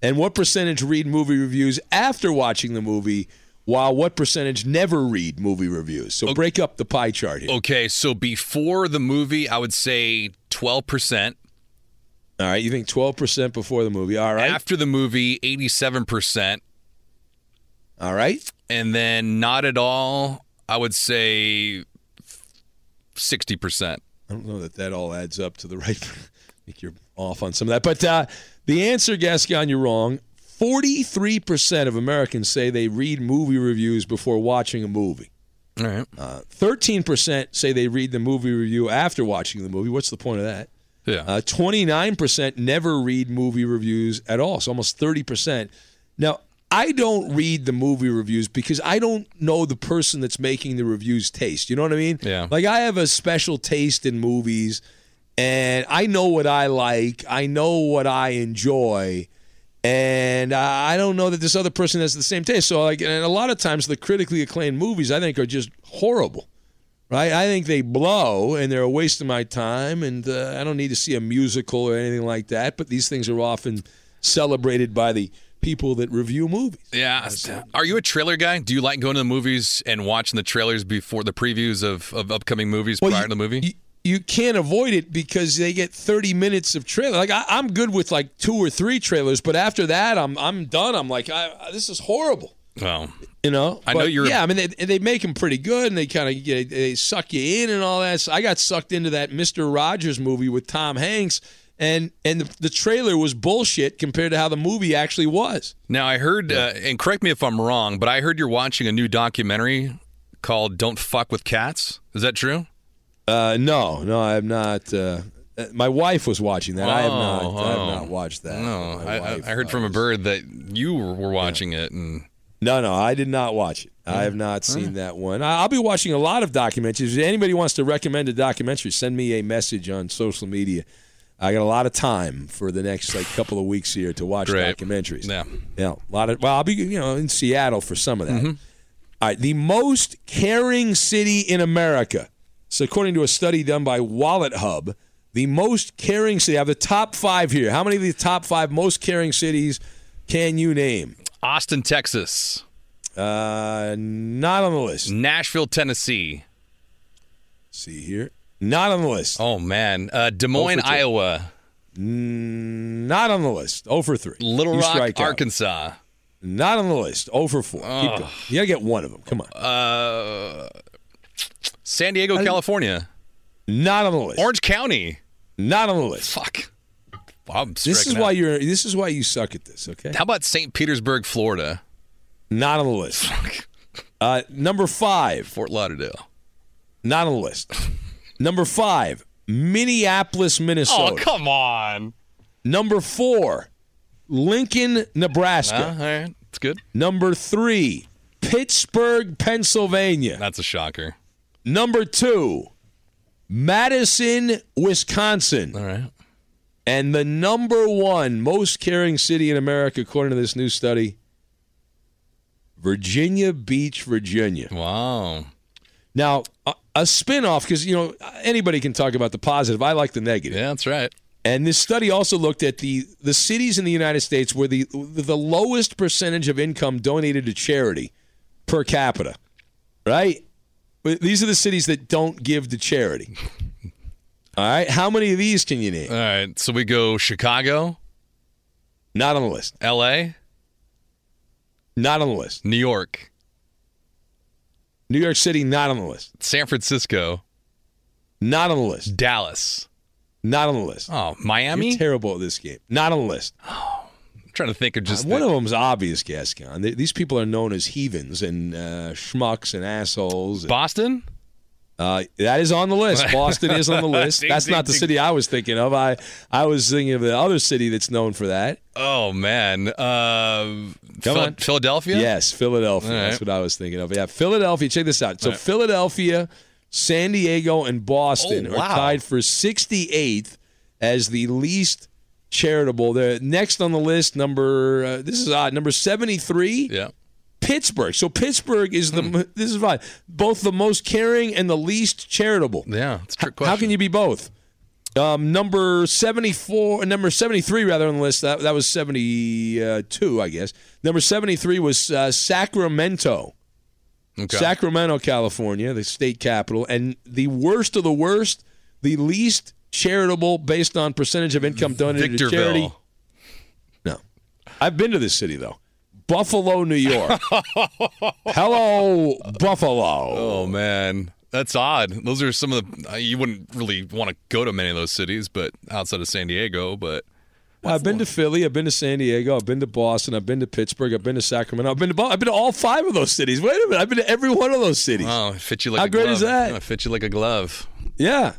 A: And what percentage read movie reviews after watching the movie, while what percentage never read movie reviews? So break up the pie chart here.
B: Okay, so before the movie, I would say 12%.
A: All right, you think 12% before the movie. All right.
B: After the movie, 87%.
A: All right.
B: And then not at all, I would say 60%.
A: I don't know that that all adds up to the right. [laughs] I think you're off on some of that. But uh, the answer, Gascon, you're wrong. 43% of Americans say they read movie reviews before watching a movie.
B: All right.
A: Uh, 13% say they read the movie review after watching the movie. What's the point of that?
B: Yeah.
A: Uh, 29% never read movie reviews at all. So almost 30%. Now, I don't read the movie reviews because I don't know the person that's making the reviews taste. You know what I mean?
B: Yeah.
A: Like I have a special taste in movies and I know what I like, I know what I enjoy. And I don't know that this other person has the same taste. So, like, and a lot of times the critically acclaimed movies I think are just horrible right? I think they blow and they're a waste of my time, and uh, I don't need to see a musical or anything like that. But these things are often celebrated by the people that review movies.
B: Yeah. Are you a trailer guy? Do you like going to the movies and watching the trailers before the previews of, of upcoming movies
A: Well,
B: prior
A: you-
B: to the movie?
A: You, can't avoid it because they get 30 minutes of trailer. Like I, I'm good with like two or three trailers, but after that, I'm I'm done. I'm like, I, this is horrible.
B: well,
A: You know,
B: I know you're-
A: Yeah, I mean, they, they make them pretty good, and they kind of they, they suck you in and all that. So I got sucked into that Mister Rogers movie with Tom Hanks, and and the, the trailer was bullshit compared to how the movie actually was.
B: now I heard, uh, and correct me if I'm wrong, but I heard you're watching a new documentary called "Don't Fuck with Cats." Is that true?
A: Uh, no, no, I have not. Uh, my wife was watching that. I have not.
B: Oh,
A: I have
B: oh.
A: not watched that.
B: No, I, I, heard from a bird that you were watching it, and
A: No, no, I did not watch it. I have not seen that one. I'll be watching a lot of documentaries. If anybody wants to recommend a documentary, send me a message on social media. I got a lot of time for the next like couple of weeks here to watch
B: Great.
A: documentaries.
B: Yeah.
A: yeah, a lot of. Well, I'll be you know in Seattle for some of that.
B: Mm-hmm.
A: All right, the most caring city in America. So according to a study done by Wallet Hub, the most caring city. I have the top five here. How many of the top five most caring cities can you name?
B: Austin, Texas,
A: Uh, not on the list.
B: Nashville, Tennessee.
A: see here. Not on the list.
B: Oh man, uh, Des Moines. Iowa,
A: Mm, Not on the list. 0 for 3.
B: Little
A: You
B: Rock,
A: strike out.
B: Arkansas,
A: Not on the list. 0 for 4. Keep going. You got to get one of them. Come on.
B: uh, San Diego, California,
A: Not on the list.
B: Orange County.
A: Not on the list.
B: Fuck. I'm
A: This is
B: striking
A: why you're this is why you suck at this, okay?
B: How about St. Petersburg, Florida?
A: Not on the list. Uh, number 5.
B: Fort Lauderdale.
A: Not on the list. number 5. Minneapolis, Minnesota.
B: Oh, come on.
A: Number 4. Lincoln, Nebraska.
B: Uh, all right, it's good.
A: Number 3. Pittsburgh, Pennsylvania.
B: That's a shocker.
A: Number two, Madison, Wisconsin.
B: All right.
A: And the number one most caring city in America, according to this new study, Virginia Beach, Virginia.
B: Wow.
A: Now, a, a spin off, because, you know, anybody can talk about the positive. I like the negative.
B: Yeah, that's right.
A: And this study also looked at the, the cities in the United States where the, the lowest percentage of income donated to charity per capita, right? These are the cities that don't give to charity. [laughs] All right. How many of these can you name?
B: All right. So we go Chicago,
A: Not on the list.
B: L.A.,
A: Not on the list.
B: New York,
A: New York City, not on the list.
B: San Francisco,
A: Not on the list.
B: Dallas.
A: Not on the list.
B: Oh, Miami.
A: You're terrible at this game. Not on the list.
B: Oh. Trying to think of just
A: Uh, one of them's obvious, Gascon. They- These people are known as heathens and uh, schmucks and assholes.
B: Boston.
A: Uh, that is on the list. [laughs] Boston is on the [laughs] list.
B: Ding,
A: That's
B: ding,
A: not the
B: ding.
A: city I was thinking of. I I was thinking of the other city that's known for that.
B: Oh man. Uh,
A: Come
B: Phil-
A: on.
B: Philadelphia.
A: Yes, Philadelphia.
B: All
A: That's what I was thinking of. Yeah, Philadelphia. Check this out. So
B: right.
A: Philadelphia, San Diego, and Boston
B: Oh, wow.
A: are tied for 68th as the least charitable. The next on the list, number uh, this is odd, number 73,
B: Yeah.
A: Pittsburgh. So Pittsburgh is the
B: Hmm.
A: this is fine. Both the most caring and the least charitable.
B: Yeah, it's a trick
A: How can you be both? Um, number seventy four, number seventy three rather on the list. That that was seventy two, I guess. Number seventy three was uh, Sacramento.
B: Okay.
A: Sacramento, California, the state capital, and the worst of the worst, the least charitable based on percentage of income donated to charity. No, I've been to this city though, Buffalo, New York. [laughs] Hello, Buffalo.
B: Oh man, that's odd. Those are some of the uh, you wouldn't really want to go to many of those cities, but outside of San Diego, but
A: Well, I've been to Philly, I've been to San Diego, I've been to Boston, I've been to Pittsburgh, I've been to Sacramento, I've been to Bo- I've been to all five of those cities. Wait a minute, I've been to every one of those cities.
B: wow, it fits you like
A: How
B: a
A: great
B: glove.
A: is that?
B: It fits you like a glove.
A: Yeah.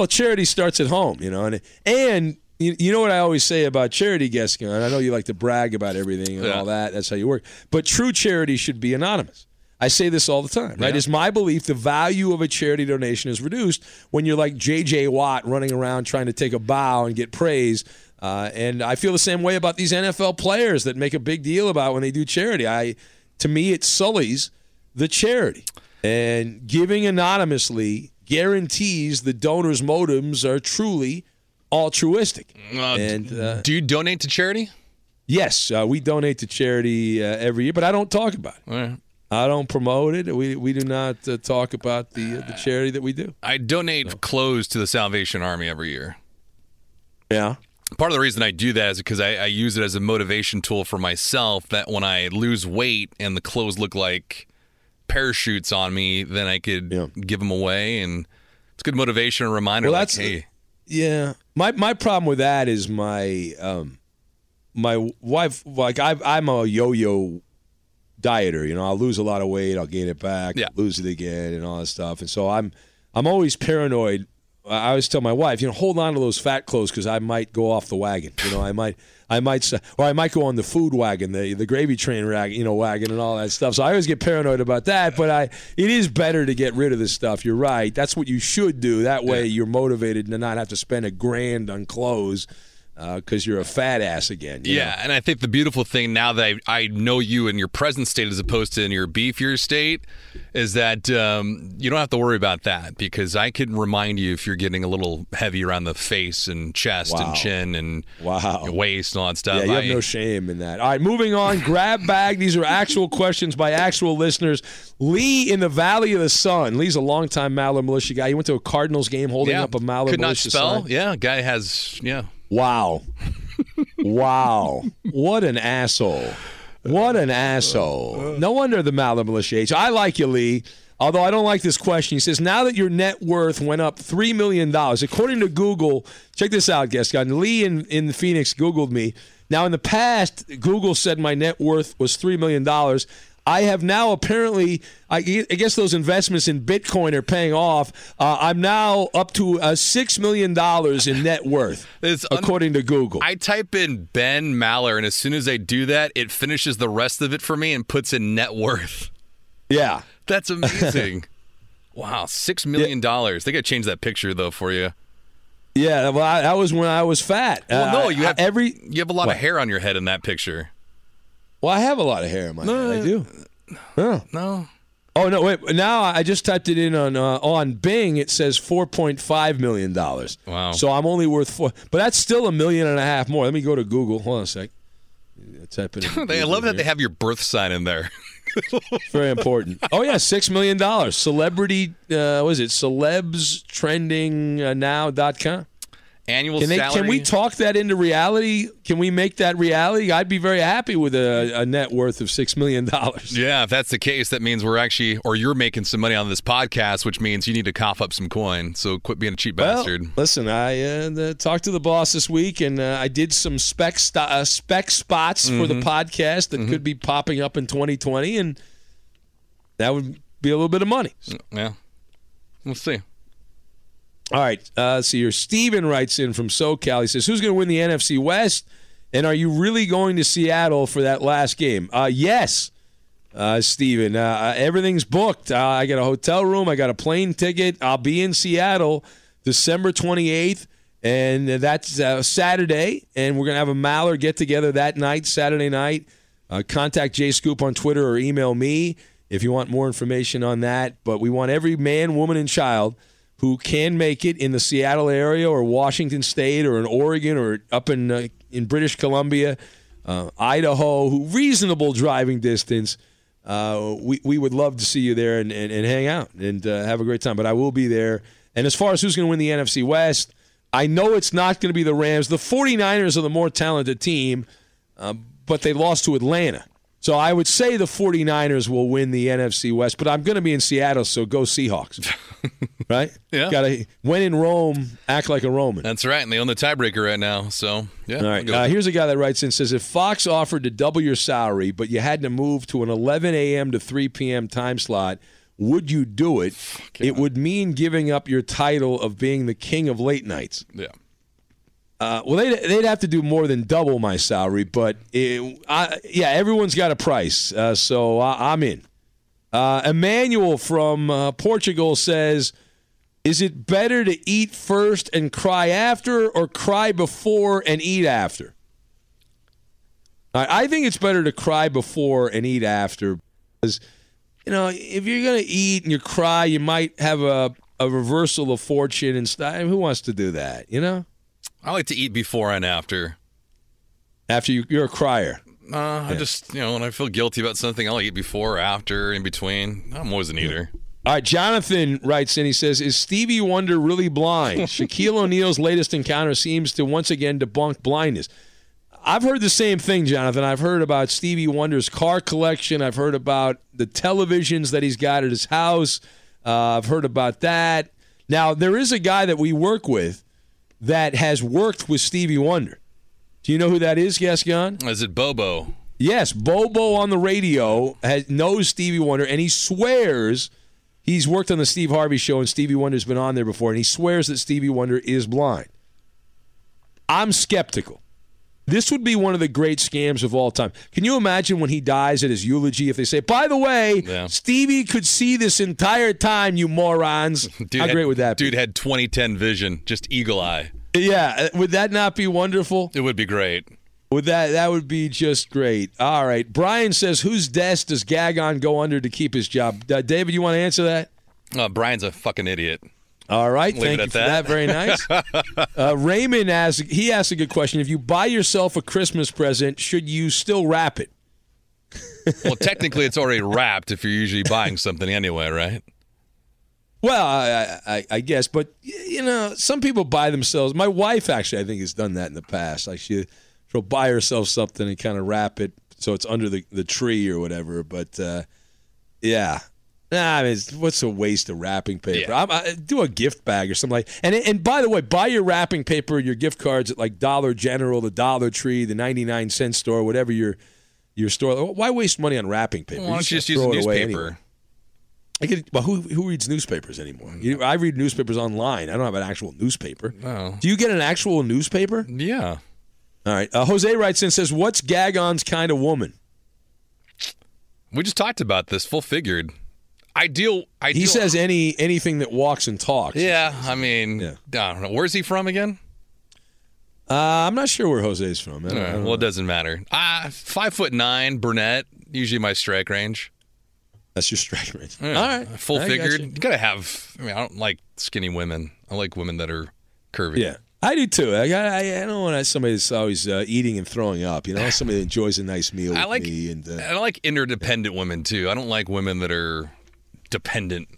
A: Well, charity starts at home, you know, and and you, you know what I always say about charity, Gascon. I know you like to brag about everything and
B: Yeah.
A: all that. That's how you work. But true charity should be anonymous. I say this all the time, right?
B: Yeah.
A: It's my belief the value of a charity donation is reduced when you're like J.J. Watt running around trying to take a bow and get praise. Uh, and I feel the same way about these NFL players that make a big deal about when they do charity. I, to me, it sullies the charity. And giving anonymously guarantees the donor's motives are truly altruistic.
B: Uh,
A: and uh,
B: do you donate to charity?
A: yes, uh, we donate to charity uh, every year, but I don't talk about it.
B: Right.
A: I don't promote it. We we do not uh, talk about the uh, the charity that we do.
B: I donate clothes to the Salvation Army every year.
A: Yeah.
B: Part of the reason I do that is because I, I use it as a motivation tool for myself. That when I lose weight and the clothes look like parachutes on me, then I could give them away, and it's good motivation and reminder.
A: Well,
B: like,
A: that's-
B: hey,
A: Yeah. My my problem with that is my um my wife like I I'm a yo-yo dieter, you know. I'll lose a lot of weight, I'll gain it back,
B: Yeah.
A: lose it again and all that stuff. And so I'm I'm always paranoid. I always tell my wife, you know, hold on to those fat clothes cuz I might go off the wagon. You know, I might I might or I might go on the food wagon, the the gravy train rag, you know, wagon and all that stuff. So I always get paranoid about that, but I it is better to get rid of this stuff. You're right. That's what you should do. That way you're motivated to not have to spend a grand on clothes because you're a fat ass again. you know?
B: Yeah, and I think the beautiful thing now that I, I know you in your present state as opposed to in your beefier state is that um, you don't have to worry about that because I can remind you if you're getting a little heavy around the face and chest
A: Wow.
B: and chin and
A: Wow.
B: waist and all that stuff.
A: Yeah, you have
B: I-
A: no shame in that. All right, moving on. Grab bag. These are actual questions by actual listeners. Lee in the Valley of the Sun. Lee's a longtime Maller Militia guy. He went to a Cardinals game holding
B: yeah,
A: up a
B: not
A: Militia
B: spell.
A: sign.
B: Yeah, guy has yeah.
A: Wow. wow. What an asshole. What an asshole. No wonder the Militia age. I like you, Lee. Although I don't like this question. He says, now that your net worth went up $3 million, according to Google, check this out, guest guy. Lee in, in Phoenix Googled me. Now, in the past, Google said my net worth was $3 million. I have now apparently, I I guess those investments in Bitcoin are paying off. Uh, I'm now up to uh, $6 million in net worth, [laughs]
B: It's un-
A: according to Google.
B: I type in Ben Maller, and as soon as I do that, it finishes the rest of it for me and puts in net worth.
A: yeah.
B: That's amazing. [laughs] wow, six million dollars. They got to change that picture though for you.
A: Yeah, well, I, that was when I was fat.
B: Well,
A: Uh,
B: no, you
A: I-
B: have
A: every.
B: You have a lot
A: What?
B: of hair on your head in that picture.
A: Well, I have a lot of hair in my head. I do. Yeah.
B: No.
A: Oh no! Wait. Now I just typed it in on uh, on Bing. It says four point five million dollars.
B: Wow.
A: So I'm only worth four, but that's still a million and a half more. Let me go to Google. Hold on a sec. Type it. in [laughs]
B: I love that
A: here.
B: they have your birth sign in there. [laughs]
A: Very important. Oh yeah, six million dollars. Celebrity. Uh, what is it? Celebs trending uh.
B: Annual
A: Can, they,
B: salary.
A: can we talk that into reality? Can we make that reality? I'd be very happy with a, a net worth of six million dollars.
B: Yeah, if that's the case, that means we're actually, or you're making some money on this podcast, which means you need to cough up some coin. So quit being a cheap
A: Well,
B: bastard.
A: listen, I uh, talked to the boss this week, and uh, I did some spec st- uh, spec spots for the
B: Mhm.
A: podcast that could be popping up in 2020, and that would be a little bit of money.
B: Yeah, we'll see.
A: All right. Uh, so your Steven writes in from SoCal. He says, "Who's going to win the NFC West? And are you really going to Seattle for that last game?" Uh, yes, uh, Steven. Uh, everything's booked. Uh, I got a hotel room. I got a plane ticket. I'll be in Seattle December 28th, and that's uh, Saturday. And we're gonna have a Maller get together that night, Saturday night. Uh, contact Jay Scoop on Twitter or email me if you want more information on that. But we want every man, woman, and child who can make it in the Seattle area or Washington State or in Oregon or up in uh, in British Columbia, uh, Idaho, who reasonable driving distance. Uh, we, we would love to see you there and, and, and hang out and uh, have a great time. But I will be there. And as far as who's going to win the NFC West, I know it's not going to be the Rams. The 49ers are the more talented team, uh, but they lost to Atlanta. So I would say the 49ers will win the NFC West, but I'm going to be in Seattle, so go Seahawks. [laughs] right?
B: Yeah.
A: Got to when in Rome, act like a Roman.
B: That's right, and they own the tiebreaker right now. So yeah.
A: All right. Uh, here's a guy that writes in says if Fox offered to double your salary, but you had to move to an 11 a.m. to 3 p.m. time slot, would you do it? It would mean giving up your title of being the king of late nights.
B: Yeah.
A: Uh, well, they'd, they'd have to do more than double my salary, but it, I, yeah, everyone's got a price, uh, so I, am in. Uh, Emmanuel from uh, Portugal says, "Is it better to eat first and cry after, or cry before and eat after?" I think it's better to cry before and eat after, because you know if you're gonna eat and you cry, you might have a a reversal of fortune and stuff. Who wants to do that? You know.
B: I like to eat before and after.
A: After you, you're a crier.
B: Uh, I just, you know, when I feel guilty about something, I'll eat before, after, in between. I'm always an eater.
A: All right, Jonathan writes in. He says, "Is Stevie Wonder really blind?" [laughs] Shaquille O'Neal's latest encounter seems to once again debunk blindness. I've heard the same thing, Jonathan. I've heard about Stevie Wonder's car collection. I've heard about the televisions that he's got at his house. Uh, I've heard about that. Now there is a guy that we work with that has worked with Stevie Wonder. Do you know who that is, Gascon?
B: Is it Bobo?
A: Yes, Bobo on the radio has, knows Stevie Wonder, and he swears he's worked on the Steve Harvey show, and Stevie Wonder's been on there before, and he swears that Stevie Wonder is blind. I'm skeptical. This would be one of the great scams of all time. Can you imagine when he dies at his eulogy if they say, by the way,
B: Yeah.
A: Stevie could see this entire time, you morons? [laughs]
B: Dude
A: How
B: had,
A: great would that be?
B: Dude had 2010 vision, just eagle eye.
A: Yeah, uh, would that not be wonderful?
B: It would be great.
A: Would that that would be just great. All right. Brian says, whose desk does Gascon go under to keep his job? Uh, David, you want to answer that?
B: Uh, Brian's a fucking idiot.
A: All right.
B: Leave
A: Thank you for
B: that.
A: that. Very nice. [laughs] uh, Raymond asks, he asked a good question. If you buy yourself a Christmas present, should you still wrap it?
B: Well, technically, it's already wrapped if you're usually buying something anyway, right?
A: Well, I, I, I guess, but you know, some people buy themselves. My wife actually, I think, has done that in the past. Like she, she'll buy herself something and kind of wrap it so it's under the, the tree or whatever. But uh, yeah, nah, I mean, it's, what's a waste of wrapping paper? I'm, I, do a gift bag or something like. And and by the way, buy your wrapping paper, your gift cards at like Dollar General, the Dollar Tree, the ninety nine cent store, whatever your your store. Why waste money on wrapping paper?
B: Why don't you just
A: throw
B: use a newspaper?
A: anyway. I get, well, who who reads newspapers anymore? You, I read newspapers online. I don't have an actual newspaper.
B: Oh.
A: Do you get an actual newspaper?
B: Yeah.
A: All right. Uh, Jose writes in and says, "What's Gascon's kind of woman?"
B: We just talked about this. Full figured. Ideal. ideal
A: He says any anything that walks and talks.
B: Yeah. I mean, I don't know. Where's he from again?
A: Uh, I'm not sure where Jose's from. I don't- I
B: All right,
A: don't
B: well, it doesn't matter. Ah, five foot nine, brunette. Usually my strike range.
A: That's your strike range.
B: Yeah,
A: All right.
B: full
A: I got
B: figured.
A: you.
B: You. gotta have. I mean, I don't like skinny women. I like women that are curvy.
A: Yeah. I do too. I, got, I, I don't want somebody that's always uh, eating and throwing up. You know, [sighs] somebody that enjoys a nice meal
B: I
A: with
B: like.
A: me. And uh,
B: I like interdependent women too. I don't like women that are dependent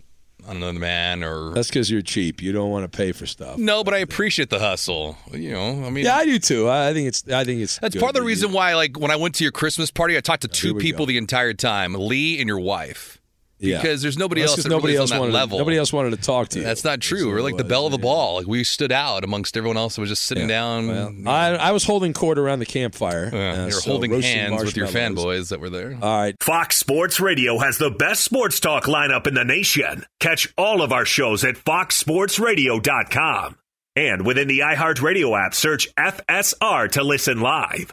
B: on another man or.
A: that's because you're cheap. You don't want to pay for stuff.
B: No, but I appreciate the hustle. You know, I mean,
A: Yeah, I do too. I think it's. I think it's.
B: That's part of the
A: that you-
B: reason why, like, when I went to your Christmas party, I talked to two people
A: go.
B: the entire time, Lee and your wife,
A: Yeah.
B: because there's nobody
A: That's
B: else.
A: 'cause
B: that
A: nobody
B: really
A: else
B: on that
A: wanted.
B: level.
A: To, nobody else wanted to talk to you.
B: That's not true.
A: what
B: We're
A: it
B: like the
A: was,
B: belle of the ball. Like we stood out amongst everyone else that was just sitting down.
A: Well, I, I was holding court around the campfire.
B: Yeah,
A: uh,
B: you're
A: so
B: holding hands with your fanboys that were there.
A: All right.
C: Fox Sports Radio has the best sports talk lineup in the nation. Catch all of our shows at foxsportsradio.com. And within the iHeartRadio app, search FSR to listen live.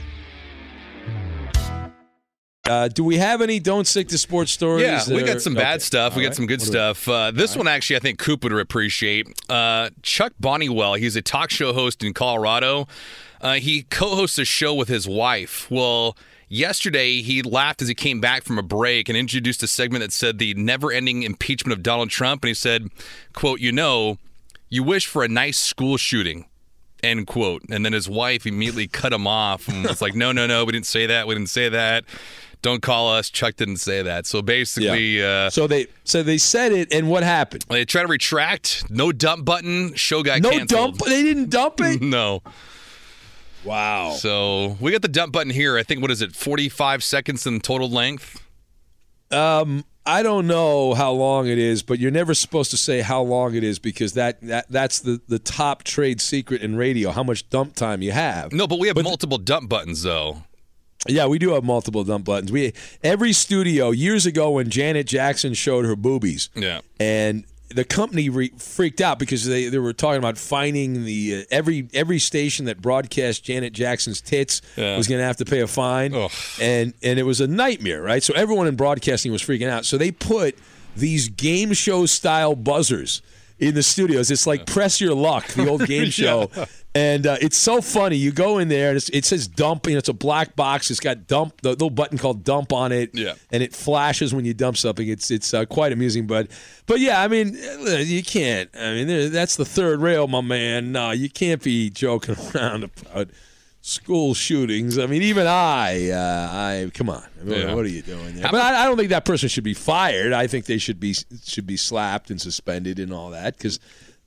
A: Uh, do we have any don't stick to sports stories?
B: Yeah, we got some bad
A: okay.
B: stuff. We
A: All
B: got
A: right.
B: some good
A: What
B: stuff. Uh, this one, actually, I think Coop would appreciate. Uh, Chuck Bonniwell, he's a talk show host in Colorado. Uh, he co hosts a show with his wife. Well, yesterday he laughed as he came back from a break and introduced a segment that said the never ending impeachment of Donald Trump. And he said, quote, you know, you wish for a nice school shooting. End quote. And then his wife immediately cut him off and was like, no, no, no, we didn't say that. We didn't say that. Don't call us. Chuck didn't say that. So basically, uh,
A: So they so they said it, and what happened?
B: they try to retract. No dump button. Show got
A: No
B: canceled.
A: dump. They didn't dump it. [laughs]
B: no.
A: Wow.
B: So we got the dump button here. I think what is it? Forty-five seconds in total length.
A: Um, I don't know how long it is, but you're never supposed to say how long it is because that, that that's the, the top trade secret in radio. How much dump time you have?
B: No, but we have multiple dump buttons though.
A: Yeah, we do have multiple dump buttons. We every studio years ago when Janet Jackson showed her boobies.
B: Yeah.
A: and the company re- freaked out because they, they were talking about finding the uh, every every station that broadcast Janet Jackson's tits
B: Yeah.
A: was going to have to pay a fine, and and it was a nightmare, right? So everyone in broadcasting was freaking out. So they put these game show style buzzers in the studios. It's like press your luck, the old [laughs] game show. And uh, it's so funny. You go in there and it's, it says dump. You know, it's a black box. It's got dump, the little button called dump on it.
B: Yeah.
A: And it flashes when you dump something. It's it's uh, quite amusing. But but yeah, I mean, uh, you can't. I mean, that's the third rail, my man. No, you can't be joking [laughs] around about school shootings. I mean, even I, uh, I come on. Mean,
B: Yeah.
A: What are you doing there? But I, I don't think that person should be fired. I think they should be should be slapped and suspended and all that because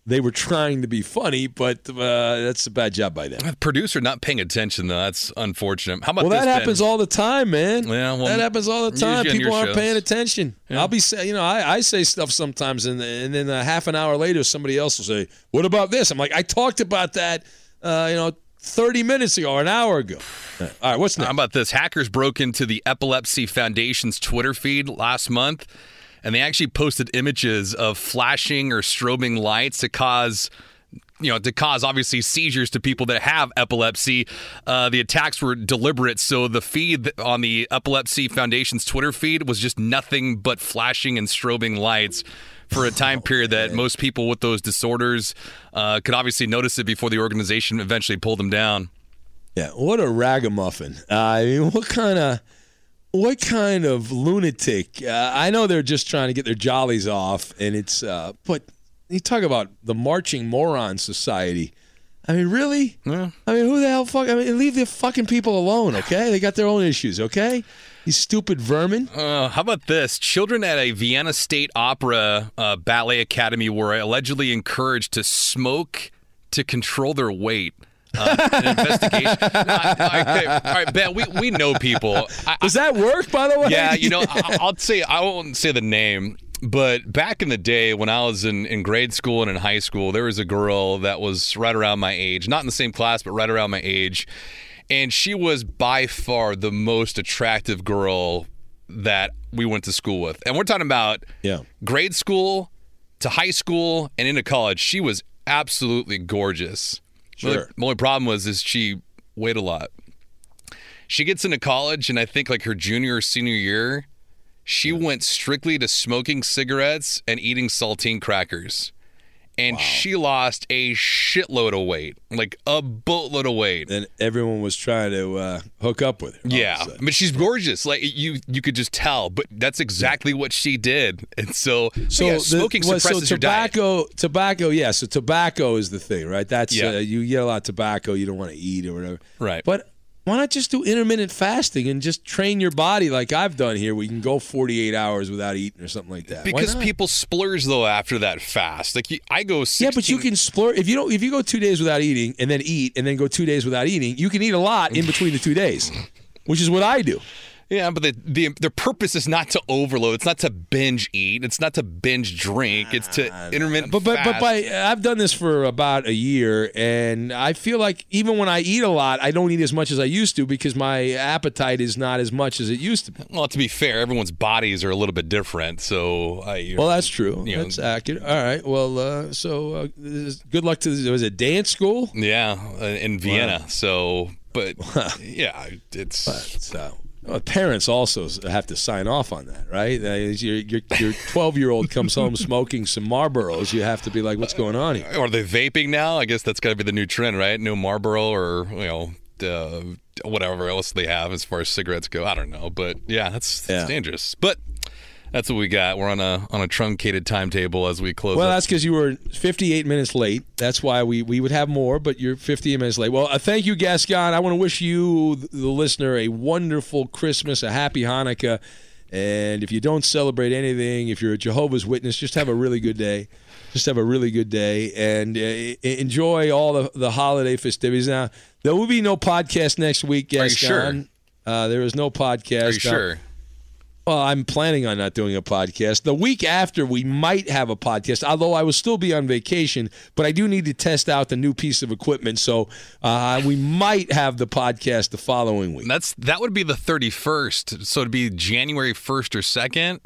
A: they were trying to be funny, but uh, that's a bad job by them.
B: Producer not paying attention though. That's unfortunate. How about
A: Well, that happens all the time, man.
B: Yeah, well,
A: that happens all the time. People aren't
B: shows.
A: paying attention. I'll be say, you know, I, I say stuff sometimes, and, and then a half an hour later, somebody else will say, "What about this?" I'm like, I talked about that, uh, you know, 30 minutes ago or an hour ago. All right, what's next?
B: How about this? Hackers broke into the Epilepsy Foundation's Twitter feed last month and they actually posted images of flashing or strobing lights to cause you know, to cause obviously seizures to people that have epilepsy. Uh, the attacks were deliberate, so the feed on the Epilepsy Foundation's Twitter feed was just nothing but flashing and strobing lights for a time period that most people with those disorders uh, could obviously notice it before the organization eventually pulled them down.
A: Yeah, what a ragamuffin! Uh, I mean, what kind of what kind of lunatic? Uh, I know they're just trying to get their jollies off, and it's uh, but you talk about the marching moron society. I mean, really?
B: Yeah.
A: I mean, who the hell fuck? I mean, leave the fucking people alone, okay? They got their own issues, okay? These stupid vermin.
B: Uh, how about this? Children at a Vienna State Opera uh, Ballet Academy were allegedly encouraged to smoke to control their weight. Uh, an [laughs] investigation. No, all right, Ben, we, we know people. I,
A: Does that work, by the way?
B: yeah, you know, I, I'll say I won't say the name, but back in the day when I was in, in grade school and in high school, there was a girl that was right around my age, not in the same class, but right around my age, and she was by far the most attractive girl that we went to school with, and we're talking about
A: yeah.
B: grade school to high school and into college. She was absolutely gorgeous. The only-
A: Sure.
B: The only problem was is she weighed a lot. She gets into college, and I think like her junior or senior year, she went strictly to smoking cigarettes and eating saltine crackers. And she lost a shitload of weight, like a boatload of weight.
A: And everyone was trying to uh, hook up with her. all of a
B: Yeah, but she's gorgeous. Like you, you could just tell. But that's exactly what she did. And so,
A: So
B: yeah,
A: the-
B: smoking
A: well,
B: suppresses
A: so
B: your diet.
A: tobacco, tobacco, yeah. So tobacco is the thing, right? That's
B: Yeah.
A: uh, you get a lot of tobacco, you don't want to eat or whatever.
B: Right.
A: But why not just do intermittent fasting and just train your body like I've done here? We can go 48 hours without eating or something like that.
B: Because people splurge though after that fast. Like you, I go. 16,
A: Yeah, but you can splurge if you don't. If you go two days without eating and then eat and then go two days without eating, you can eat a lot in between the two days, which is what I do.
B: Yeah, but the, the their purpose is not to overload. It's not to binge eat. It's not to binge drink. It's to intermittent.
A: But but but by I've done this for about a year, and I feel like even when I eat a lot, I don't eat as much as I used to because my appetite is not as much as it used to be.
B: well, to be fair, everyone's bodies are a little bit different. So I.
A: Well, that's true.
B: You know-
A: that's accurate. All right. Well, uh, so uh, good luck to was it dance school?
B: Yeah, uh, in Vienna. So, but [laughs] yeah, it's.
A: So. Well, parents also have to sign off on that, right? Uh, your your your twelve year old comes home [laughs] smoking some Marlboros. You have to be like, "What's going on here?"
B: Are they vaping now? I guess that's got to be the new trend, right? No Marlboro or you know. Uh, whatever else they have as far as cigarettes go, I don't know, but yeah, that's, that's
A: Yeah.
B: dangerous. But that's what we got. We're on a on a truncated timetable as we close.
A: Well,
B: up.
A: that's because you were 58 minutes late. That's why we, we would have more, but you're 58 minutes late. Well, uh, thank you, Gascon. I want to wish you, the listener, a wonderful Christmas, a happy Hanukkah. And if you don't celebrate anything, if you're a Jehovah's Witness, just have a really good day. Just have a really good day and uh, enjoy all the, the holiday festivities. Now, there will be no podcast next week,
B: Are you
A: Gascon.
B: sure?
A: Uh, there is no podcast.
B: Are you sure?
A: Well, I'm planning on not doing a podcast. The week after, we might have a podcast, although I will still be on vacation. But I do need to test out the new piece of equipment, so uh, we might have the podcast the following week.
B: That's that would be the 31st. So it'd be January 1st or 2nd.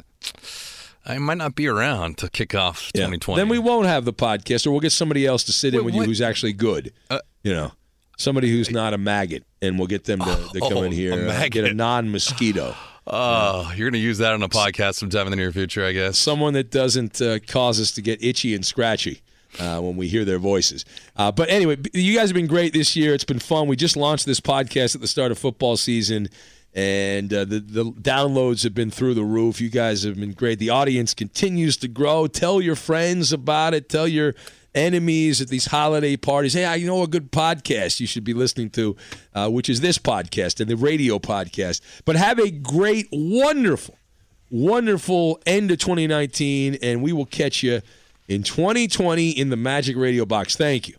B: I might not be around to kick off 2020.
A: Then we won't have the podcast, or we'll get somebody else to sit in
B: Wait,
A: with you who's actually good.
B: Uh,
A: you know, somebody who's not a maggot, and we'll get them to, to come
B: Oh,
A: in here
B: a
A: uh, get a non-mosquito. [sighs] [laughs]
B: Oh, you're going to use that on a podcast sometime in the near future, I guess.
A: someone that doesn't uh, cause us to get itchy and scratchy uh, when we hear their voices. Uh, but anyway, you guys have been great this year. It's been fun. We just launched this podcast at the start of football season, and uh, the the downloads have been through the roof. You guys have been great. The audience continues to grow. Tell your friends about it. Tell your enemies at these holiday parties. Hey, I know a good podcast you should be listening to, uh, which is this podcast and the radio podcast. But have a great, wonderful wonderful end of 2019, and we will catch you in 2020 in the Magic Radio Box. Thank you.